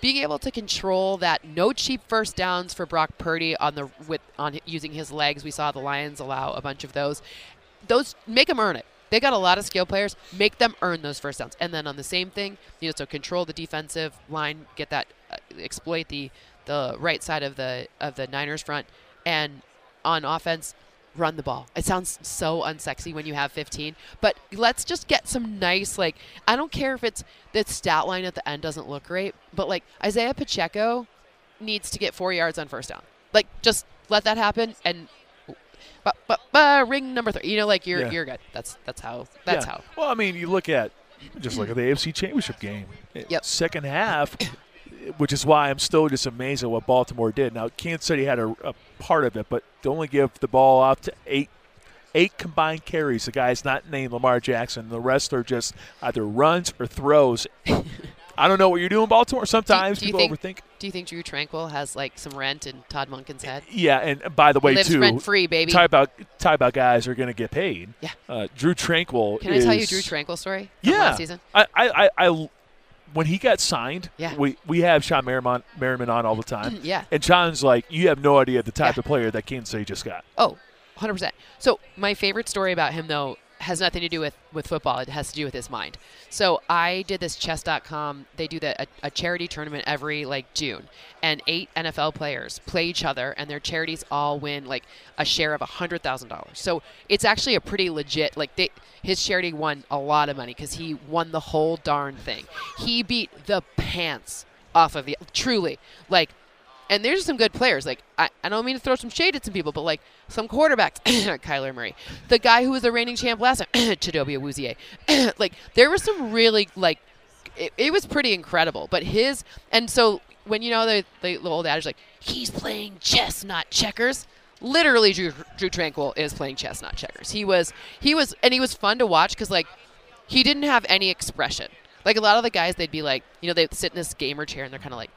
being able to control that no cheap first downs for Brock Purdy on the with on using his legs. We saw the Lions allow a bunch of those. Those make them earn it. They got a lot of skill players. Make them earn those first downs, and then on the same thing, you know, so control the defensive line, get that, uh, exploit the the right side of the of the Niners front, and on offense, run the ball. It sounds so unsexy when you have 15, but let's just get some nice like I don't care if it's the stat line at the end doesn't look great, but like Isaiah Pacheco needs to get 4 yards on first down. Like just let that happen and but, but, but ring number 3. You know like you're Yeah. you're good. That's that's how that's Yeah. how. Well, I mean, you look at just look at the AFC Championship game. Yep. Second half, which is why I'm still just amazed at what Baltimore did. Now, Kansas City had a, a part of it, but to only give the ball out to eight eight combined carries. The guy's not named Lamar Jackson. The rest are just either runs or throws. I don't know what you're doing, Baltimore. Sometimes do you people think overthink. Do you think Drue Tranquill has like some rent in Todd Monken's head? Yeah, and by the way, Lives too, rent-free, baby. Tie about tie about guys are going to get paid. Yeah. Uh, Drue Tranquill. Can I tell you Drue Tranquill story Yeah. last season? I, I, I, I- when he got signed, Yeah. we we have Shawne Merriman, Merriman on all the time. [clears throat] Yeah. And Sean's like, you have no idea the type of player that Kansas City just got. Oh, 100%. So, my favorite story about him, though, has nothing to do with, with football. It has to do with his mind. So, I did this chess.com. They do the, a, a charity tournament every, like, June. And eight NFL players play each other, and their charities all win, like, a share of $100,000. So, it's actually a pretty legit, like, they, his charity won a lot of money because he won the whole darn thing. He beat the pants off of the, truly. Like, and there's some good players. Like I, I don't mean to throw some shade at some people, but like some quarterbacks, [coughs] Kyler Murray, the guy who was the reigning champ last time, [coughs] Chidobe Awuzie. [coughs] like there were some really like it, it was pretty incredible. But his and so when you know the the, the old adage like he's playing chess, not checkers. Literally, Drue, Drue Tranquill is playing chess, not checkers. He was he was and he was fun to watch because like he didn't have any expression. Like a lot of the guys, they'd be like, you know, they'd sit in this gamer chair and they're kind of like,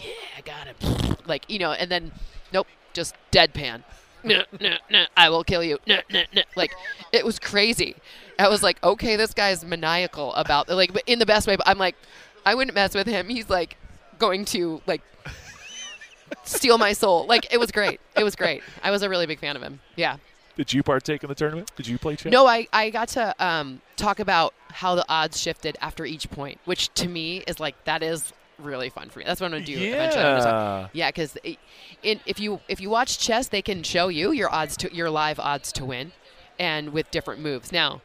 yeah, I got him. [laughs] Like, you know, and then, nope, just deadpan. No, no, no, I will kill you. No, no, no. Like, it was crazy. I was like, okay, this guy's maniacal about, like, but in the best way. But I'm like, I wouldn't mess with him. He's like going to, like, steal my soul. Like, it was great. It was great. I was a really big fan of him. Yeah. Did you partake in the tournament? Did you play chess? No, I, I got to um, talk about how the odds shifted after each point, which to me is like that is really fun for me. That's what I'm gonna do eventually. Gonna Yeah. talk- yeah, because if you if you watch chess, they can show you your odds to your live odds to win, and with different moves. Now,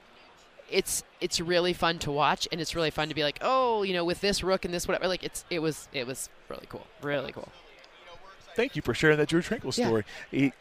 it's it's really fun to watch, and it's really fun to be like, oh, you know, with this rook and this whatever. Like it's it was it was really cool, really cool. Thank you for sharing that Drue Tranquill Yeah. story. He,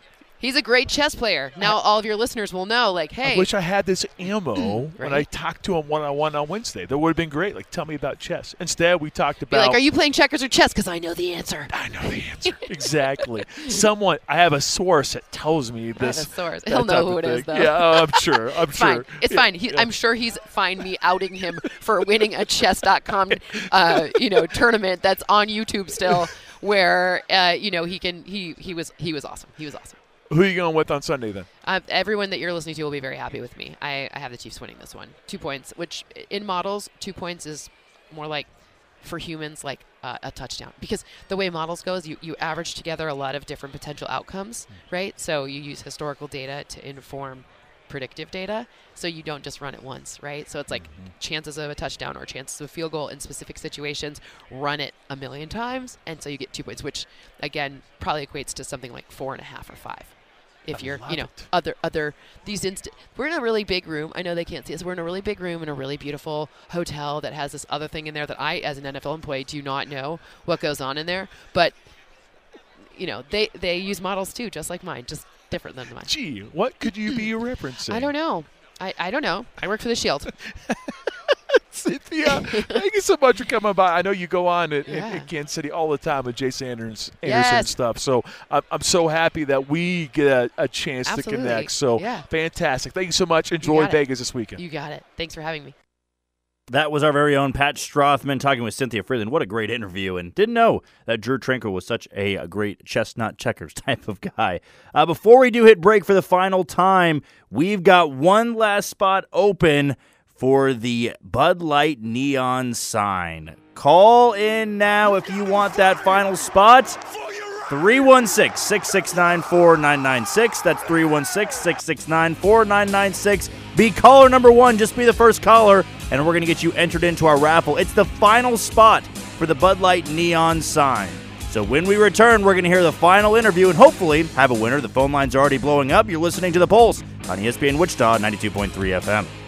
He's a great chess player. Now all of your listeners will know, like, hey, I wish I had this ammo [clears throat] when I talked to him one on one on Wednesday. That would have been great. Like, tell me about chess. Instead, we talked about like, are you playing checkers or chess? Because I know the answer. I know the answer. [laughs] exactly. Someone, I have a source that tells me this. a source. He'll know who it is, thing. though. Yeah, oh, I'm sure. [laughs] I'm It's sure. fine. It's Yeah, fine. He, yeah. I'm sure he's fine me outing him for winning a chess.com, uh, you know, tournament that's on YouTube still, where uh, you know he can he he was he was awesome. He was awesome. Who are you going with on Sunday then? Uh, everyone that you're listening to will be very happy with me. I, I have the Chiefs winning this one, two points. Which in models, two points is more like for humans like uh, a touchdown because the way models goes, you you average together a lot of different potential outcomes, right? So you use historical data to inform predictive data, so you don't just run it once, right? So it's like chances of a touchdown or chances of a field goal in specific situations. Run it a million times, and so you get two points, which again probably equates to something like four and a half or five if you're you know other other these inst we're in a really big room. I know they can't see us. We're in a really big room in a really beautiful hotel that has this other thing in there that i as an nfl employee do not know what goes on in there. But you know they they use models too just like mine just different than mine. Gee, what could you be [clears throat] referencing? i don't know. I, I don't know. I work for the shield [laughs] [laughs] Cynthia, thank you so much for coming by. I know you go on at, Yeah. in, in Kansas City all the time with Jason Anderson, Anderson Yes. and stuff. So I'm, I'm so happy that we get a, a chance Absolutely. to connect. So Yeah. fantastic. Thank you so much. Enjoy got it. Vegas this weekend. You got it. Thanks for having me. That was our very own Pat Strothman talking with Cynthia Frelund. What a great interview. And didn't know that Drue Tranquill was such a, a great chestnut checkers [laughs] type of guy. Uh, before we do hit break for the final time, we've got one last spot open for the Bud Light neon sign. Call in now if you want that final spot. 316 669 4996. That's 316 669 4996. Be caller number one. Just be the first caller, and we're going to get you entered into our raffle. It's the final spot for the Bud Light neon sign. So when we return, we're going to hear the final interview and hopefully have a winner. The phone lines are already blowing up. You're listening to The Pulse on ESPN Wichita 92.3 FM.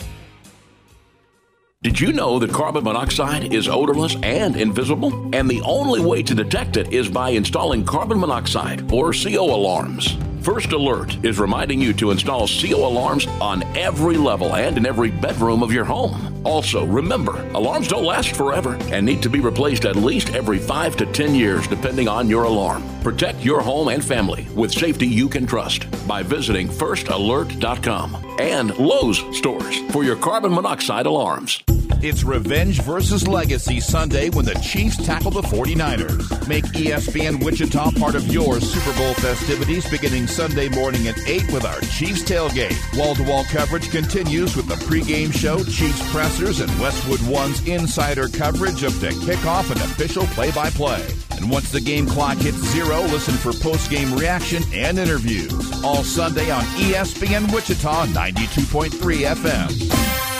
Did you know that carbon monoxide is odorless and invisible? And the only way to detect it is by installing carbon monoxide or CO alarms. First Alert is reminding you to install CO alarms on every level and in every bedroom of your home. Also, remember, alarms don't last forever and need to be replaced at least every 5 to 10 years depending on your alarm. Protect your home and family with safety you can trust by visiting firstalert.com and Lowe's stores for your carbon monoxide alarms. It's Revenge versus Legacy Sunday when the Chiefs tackle the 49ers. Make ESPN Wichita part of your Super Bowl festivities beginning Sunday morning at 8 with our Chiefs tailgate. Wall to wall coverage continues with the pregame show, Chiefs pressers, and Westwood One's insider coverage up to kickoff and official play by play. And once the game clock hits zero, listen for post game reaction and interviews. All Sunday on ESPN Wichita 92.3 FM.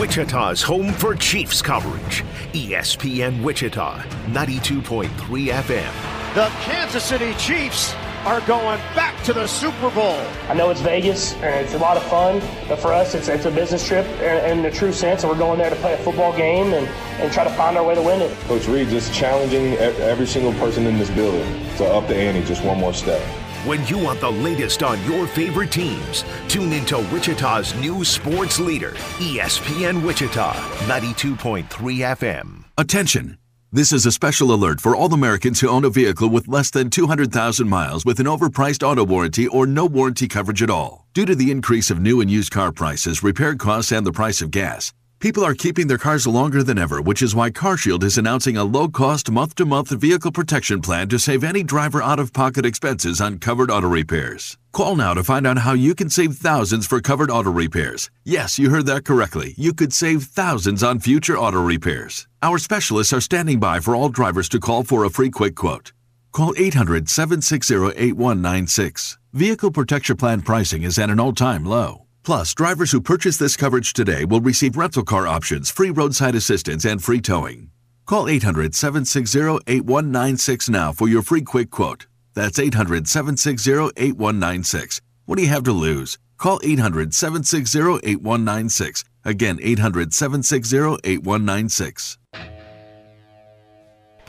Wichita's home for Chiefs coverage. ESPN Wichita, 92.3 FM. The Kansas City Chiefs are going back to the Super Bowl. I know it's Vegas and it's a lot of fun, but for us, it's, it's a business trip in, in the true sense, and we're going there to play a football game and, and try to find our way to win it. Coach Reid just challenging every single person in this building to up the ante just one more step. When you want the latest on your favorite teams, tune into Wichita's new sports leader, ESPN Wichita, 92.3 FM. Attention! This is a special alert for all Americans who own a vehicle with less than 200,000 miles with an overpriced auto warranty or no warranty coverage at all. Due to the increase of new and used car prices, repair costs, and the price of gas, people are keeping their cars longer than ever, which is why CarShield is announcing a low-cost month-to-month vehicle protection plan to save any driver out-of-pocket expenses on covered auto repairs. Call now to find out how you can save thousands for covered auto repairs. Yes, you heard that correctly. You could save thousands on future auto repairs. Our specialists are standing by for all drivers to call for a free quick quote. Call 800 760 8196. Vehicle Protection Plan pricing is at an all time low. Plus, drivers who purchase this coverage today will receive rental car options, free roadside assistance, and free towing. Call 800 760 8196 now for your free quick quote. That's 800 760 8196. What do you have to lose? Call 800 760 8196. Again, 800 760 8196.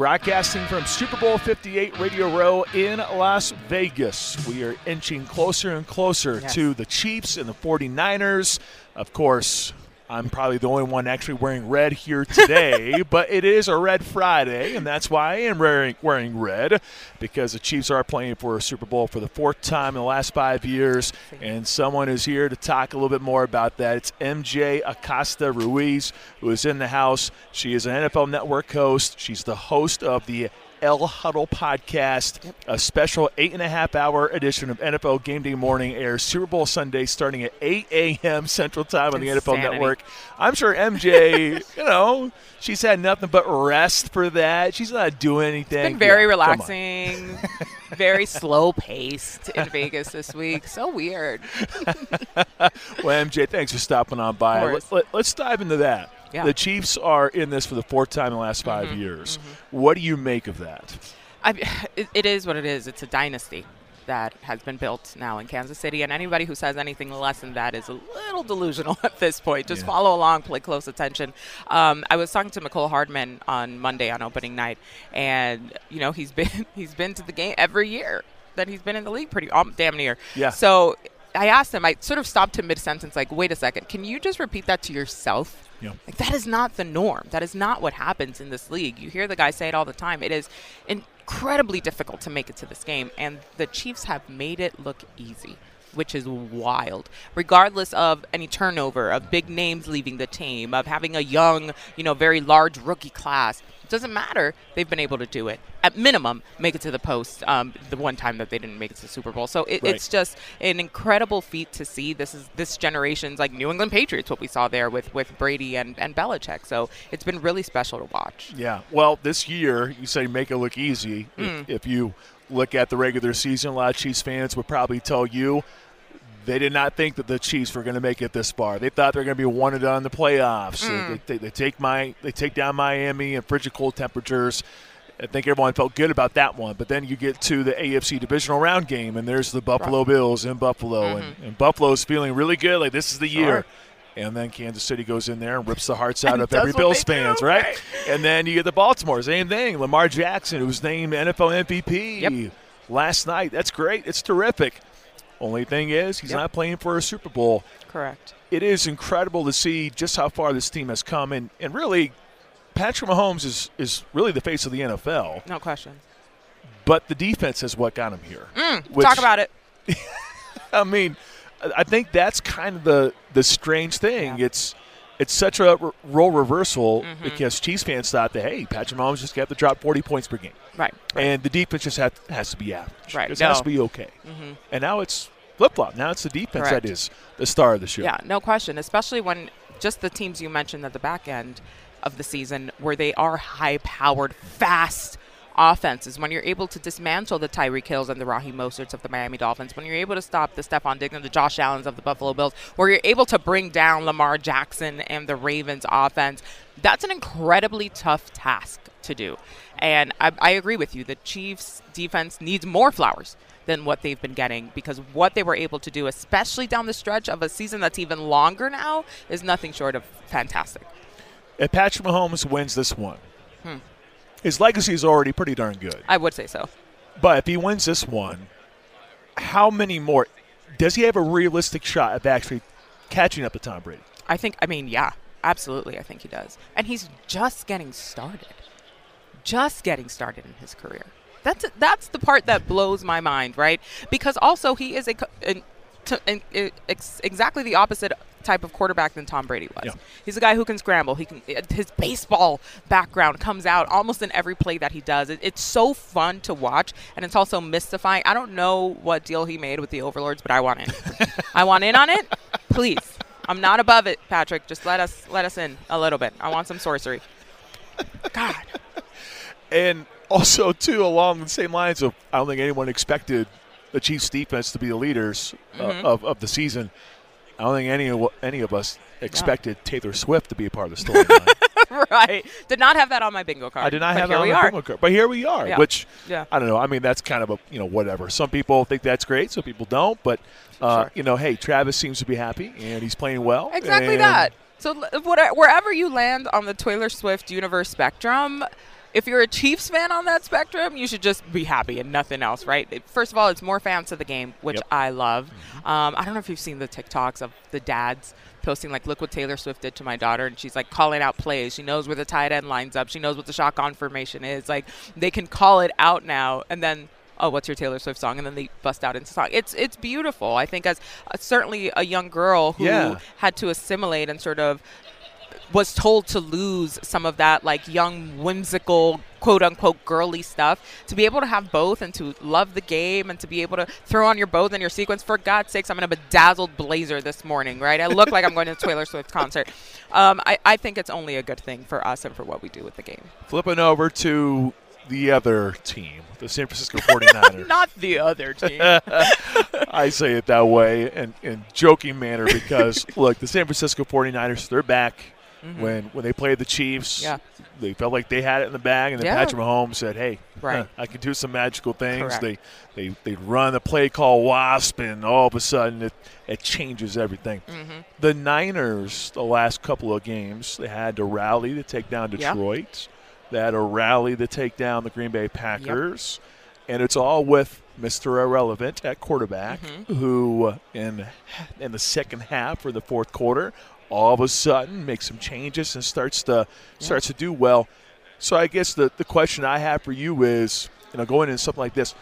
Broadcasting from Super Bowl 58 Radio Row in Las Vegas. We are inching closer and closer Yes. to the Chiefs and the 49ers. Of course, I'm probably the only one actually wearing red here today, [laughs] but it is a Red Friday, and that's why I am wearing, wearing red because the Chiefs are playing for a Super Bowl for the fourth time in the last five years, and someone is here to talk a little bit more about that. It's MJ Acosta Ruiz, who is in the house. She is an NFL Network host. She's the host of the El Huddle podcast, a special eight and a half hour edition of NFL Game Day Morning airs Super Bowl Sunday starting at 8 a.m. Central Time on the NFL Network. I'm sure MJ, [laughs] you know, she's had nothing but rest for that. She's not doing anything. Been very Yeah, relaxing, very [laughs] slow paced in Vegas this week. So weird. [laughs] well, MJ, thanks for stopping on by. Course. Let, us dive into that. Yeah. The Chiefs are in this for the fourth time in the last 5 Mhm, years. What do you make of that? I, [laughs] it, it is what it is. It's a dynasty that has been built now in Kansas City, and anybody who says anything less than that is a little delusional [laughs] at this point. Just Yeah. follow along, play close attention. Um, I was talking to Mecole Hardman on Monday on opening night, and you know he's [laughs] been he's been to the game every year that he's been in the league, pretty um, damn near. Yeah. So I asked him. I sort of stopped him mid sentence, like, "Wait a second, can you just repeat that to yourself?" Like that is not the norm. That is not what happens in this league. You hear the guys say it all the time. It is incredibly difficult to make it to this game, and the Chiefs have made it look easy, which is wild. Regardless of any turnover, of big names leaving the team, of having a young, you know, very large rookie class. Doesn't matter. They've been able to do it. At minimum, make it to the post. Um, the one time that they didn't make it to the Super Bowl, so it, Right. it's just an incredible feat to see. This is this generation's like New England Patriots. What we saw there with with Brady and and Belichick. So it's been really special to watch. Yeah. Well, this year, you say make it look easy. Mm. If, if you look at the regular season, a lot of Chiefs fans would probably tell you they did not think that the Chiefs were going to make it this far. They thought they were going to be one and done in the playoffs. Mm. They, they, they take my they take down Miami in frigid cold temperatures. I think everyone felt good about that one. But then you get to the AFC divisional round game, and there's the Buffalo Bills in Buffalo, and, and Buffalo's feeling really good. Like this is the year. And then Kansas City goes in there and rips the hearts out [laughs] of every Bills they do, fans, right? And then you get the Baltimore, same thing. Lamar Jackson, who was named NFL MVP last night. That's great. It's terrific. Only thing is, he's Yep. not playing for a Super Bowl. Correct. It is incredible to see just how far this team has come, and, and really, Patrick Mahomes is is really the face of the NFL. No question. But the defense is what got him here. Mm, which- talk about it. [laughs] I mean, I- think that's kind of the the strange thing. It's it's such a r- role reversal Mm-hmm. because Chiefs fans thought that hey, Patrick Mahomes just got to drop forty points per game, Right. and the defense just have, has to be average. Right, It has to be okay. Mhm. And now it's flip flop. Now it's the defense Correct. that is the star of the show. Yeah, no question. Especially when just the teams you mentioned at the back end of the season, where they are high-powered, fast offenses. When you're able to dismantle the Tyreek Hills and the Raheem Mosterts of the Miami Dolphins, when you're able to stop the Stefon Diggs and the Josh Allens of the Buffalo Bills, where you're able to bring down Lamar Jackson and the Ravens offense, that's an incredibly tough task to do. And I, I agree with you. The Chiefs defense needs more flowers than what they've been getting because what they were able to do, especially down the stretch of a season that's even longer now, is nothing short of fantastic. If Patrick Mahomes wins this one, Hmm. His legacy is already pretty darn good. I would say so. But if he wins this one, how many more? Does he have a realistic shot of actually catching up to Tom Brady? I think, I mean, yeah, absolutely. I think he does. And he's just getting started. Just getting started in his career. That's that's the part that blows my mind, right? Because also he is a an, to, an, i- ex, exactly the opposite type of quarterback than Tom Brady was. He's a guy who can scramble. He can his baseball background comes out almost in every play that he does. It, it's so fun to watch, and it's also mystifying. I don't know what deal he made with the Overlords, but I want in. [laughs] I want in on it, please. I'm not above it, Patrick. Just let us let us in a little bit. I want some sorcery. God. And also, too, along the same lines of, I don't think anyone expected the Chiefs' defense to be the leaders uh, Mhm. of, of the season. I don't think any of any of us expected Taylor Swift to be a part of the storyline. [laughs] right. Did not have that on my bingo card. I did not have that on my bingo card, but here we are. Yeah. Which Yeah. I don't know. I mean, that's kind of a you know whatever. Some people think that's great, some people don't. But uh, Sure. you know, hey, Travis seems to be happy and he's playing well. Exactly that. So l- what- wherever you land on the Taylor Swift universe spectrum, if you're a Chiefs fan on that spectrum, you should just be happy and nothing else, right? First of all, it's more fans to the game, which Yep. I love. Um, I don't know if you've seen the TikToks of the dads posting like, "Look what Taylor Swift did to my daughter," and she's like calling out plays. She knows where the tight end lines up. She knows what the shotgun formation is. Like they can call it out now, and then oh, what's your Taylor Swift song? And then they bust out into song. It's it's beautiful. I think as uh, certainly a young girl who Yeah. had to assimilate and sort of was told to lose some of that like young whimsical quote unquote girly stuff. To be able to have both and to love the game and to be able to throw on your bows and your sequence for god's sakes i'm in a bedazzled blazer this morning right? I look like i'm going to a taylor swift concert. Um, I, I think it's only a good thing for us and for what we do with the game. Flipping over to the other team, the San Francisco [laughs] 49ers. not the other team. [laughs] I say it that way in, in joking manner because [laughs] look, the San Francisco 49ers, they're back. Mhm. When when they played the Chiefs, Yeah. they felt like they had it in the bag, and then Yeah. Patrick Mahomes said, "Hey, Right. huh, I can do some magical things." Correct. They they they run a play called Wasp, and all of a sudden it it changes everything. Mhm. The Niners, the last couple of games, they had to rally to take down Yeah. Detroit. They had to rally to take down the Green Bay Packers, and it's all with Mr. Irrelevant at quarterback, Mm-hmm. who in in the second half or the fourth quarter all of a sudden makes some changes and starts to starts to do well. So I guess the, the question I have for you is, you know, going into something like this,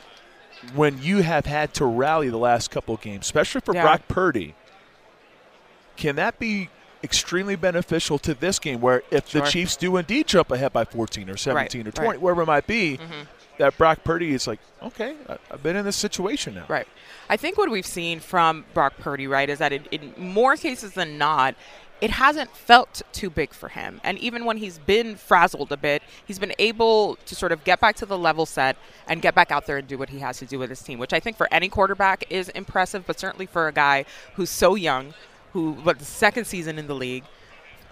when you have had to rally the last couple of games, especially for Yeah. Brock Purdy, can that be extremely beneficial to this game where if Sure. the Chiefs do indeed jump ahead by 14 or 17 or 20, right. wherever it might be, Mhm. that Brock Purdy is like, okay, I've been in this situation now. Right. I think what we've seen from Brock Purdy, right, is that in, in more cases than not, it hasn't felt too big for him. And even when he's been frazzled a bit, he's been able to sort of get back to the level set and get back out there and do what he has to do with his team, which I think for any quarterback is impressive, but certainly for a guy who's so young, who, what, the second season in the league.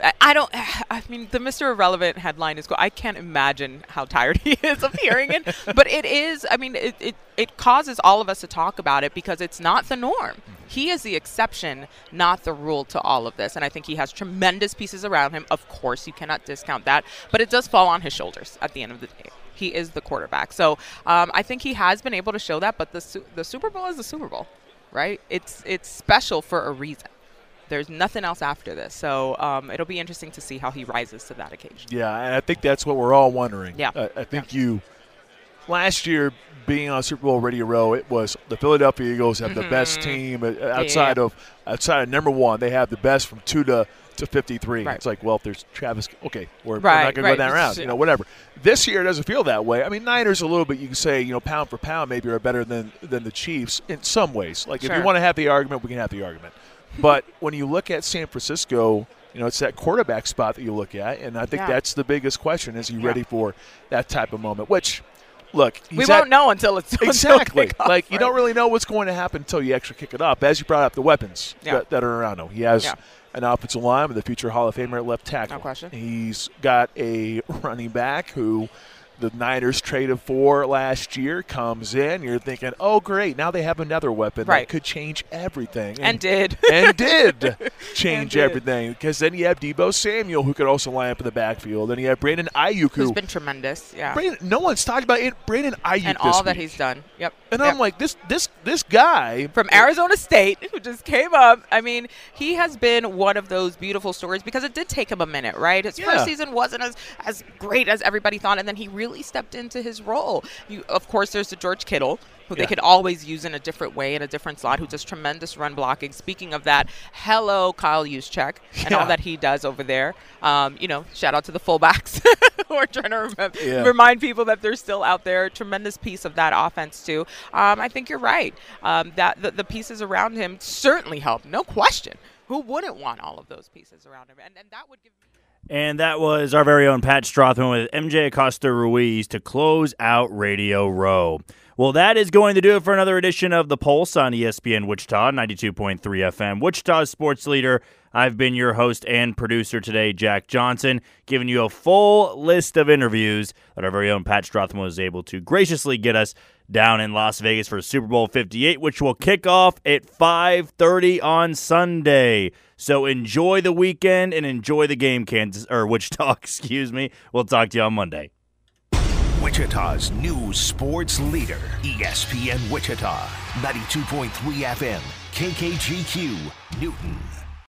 I- don't. [sighs] I mean, the Mr. Irrelevant headline is. Cool. I can't imagine how tired [laughs] he is of hearing it. [laughs] But it is. I mean, it, it it causes all of us to talk about it because it's not the norm. He is the exception, not the rule to all of this. And I think he has tremendous pieces around him. Of course, you cannot discount that. But it does fall on his shoulders at the end of the day. He is the quarterback. So um, I think he has been able to show that. But the the Super Bowl is the Super Bowl, right? It's it's special for a reason. There's nothing else after this. So um, it'll be interesting to see how he rises to that occasion. Yeah, and I think that's what we're all wondering. Yeah. I, I think you last year being on Super Bowl Radio Row, it was the Philadelphia Eagles have the best team uh, outside yeah. of outside of number one. They have the best from two to to 53. Right. It's like, well, if there's Travis, okay, we're, we're not going to go that round, you know, whatever. This year it doesn't feel that way. I mean, Niners a little bit. You can say, you know, pound for pound, maybe are better than than the Chiefs in some ways. Like if you want to have the argument, we can have the argument. But when you look at San Francisco, you know, it's that quarterback spot that you look at, and I think Yeah. that's the biggest question: is he Yeah. ready for that type of moment? Which, look, We won't at- know until it's exactly like you right? don't really know what's going to happen until you actually kick it up. As you brought up, the weapons Yeah. that, that are around him. He has an offensive line with a future Hall of Famer at left tackle. No question. He's got a running back who the Niners traded for last year comes in. You're thinking, oh great, now they have another weapon Right. that could change everything, And did. and [laughs] did change did. everything. Because then you have Deebo Samuel who could also line up in the backfield. Then you have Brandon Aiyuk Who's who been tremendous. Yeah. Brandon, no one's talking about it. Brandon Aiyuk and all that he's done. Yep. And Yep. I'm like, this this this guy from Arizona State, who just came up. I mean, he has been one of those beautiful stories because it did take him a minute, right? His Yeah. first season wasn't as, as great as everybody thought, and then he really stepped into his role. You, of course, there's the George Kittle, who Yeah. they could always use in a different way, in a different slot, who does tremendous run blocking. Speaking of that, hello, Kyle Juszczyk, and Yeah. all that he does over there. Um, you know, shout out to the fullbacks [laughs] who are trying to remember, Yeah. remind people that they're still out there. Tremendous piece of that offense too. Um, I think you're right. Um, that the, the pieces around him certainly help, no question. Who wouldn't want all of those pieces around him? And, and that would give. And that was our very own Pat Strothman with MJ Acosta Ruiz to close out Radio Row. Well, that is going to do it for another edition of The Pulse on ESPN Wichita, 92.3 FM. Wichita's sports leader. I've been your host and producer today, Jack Johnson, giving you a full list of interviews that our very own Pat Strothman was able to graciously get us down in Las Vegas for Super Bowl 58, which will kick off at 5:30 on Sunday. So enjoy the weekend and enjoy the game, Kansas or Wichita. [laughs] Excuse me. We'll talk to you on Monday. Wichita's new sports leader, ESPN Wichita, 92.3 FM, KKGQ, Newton.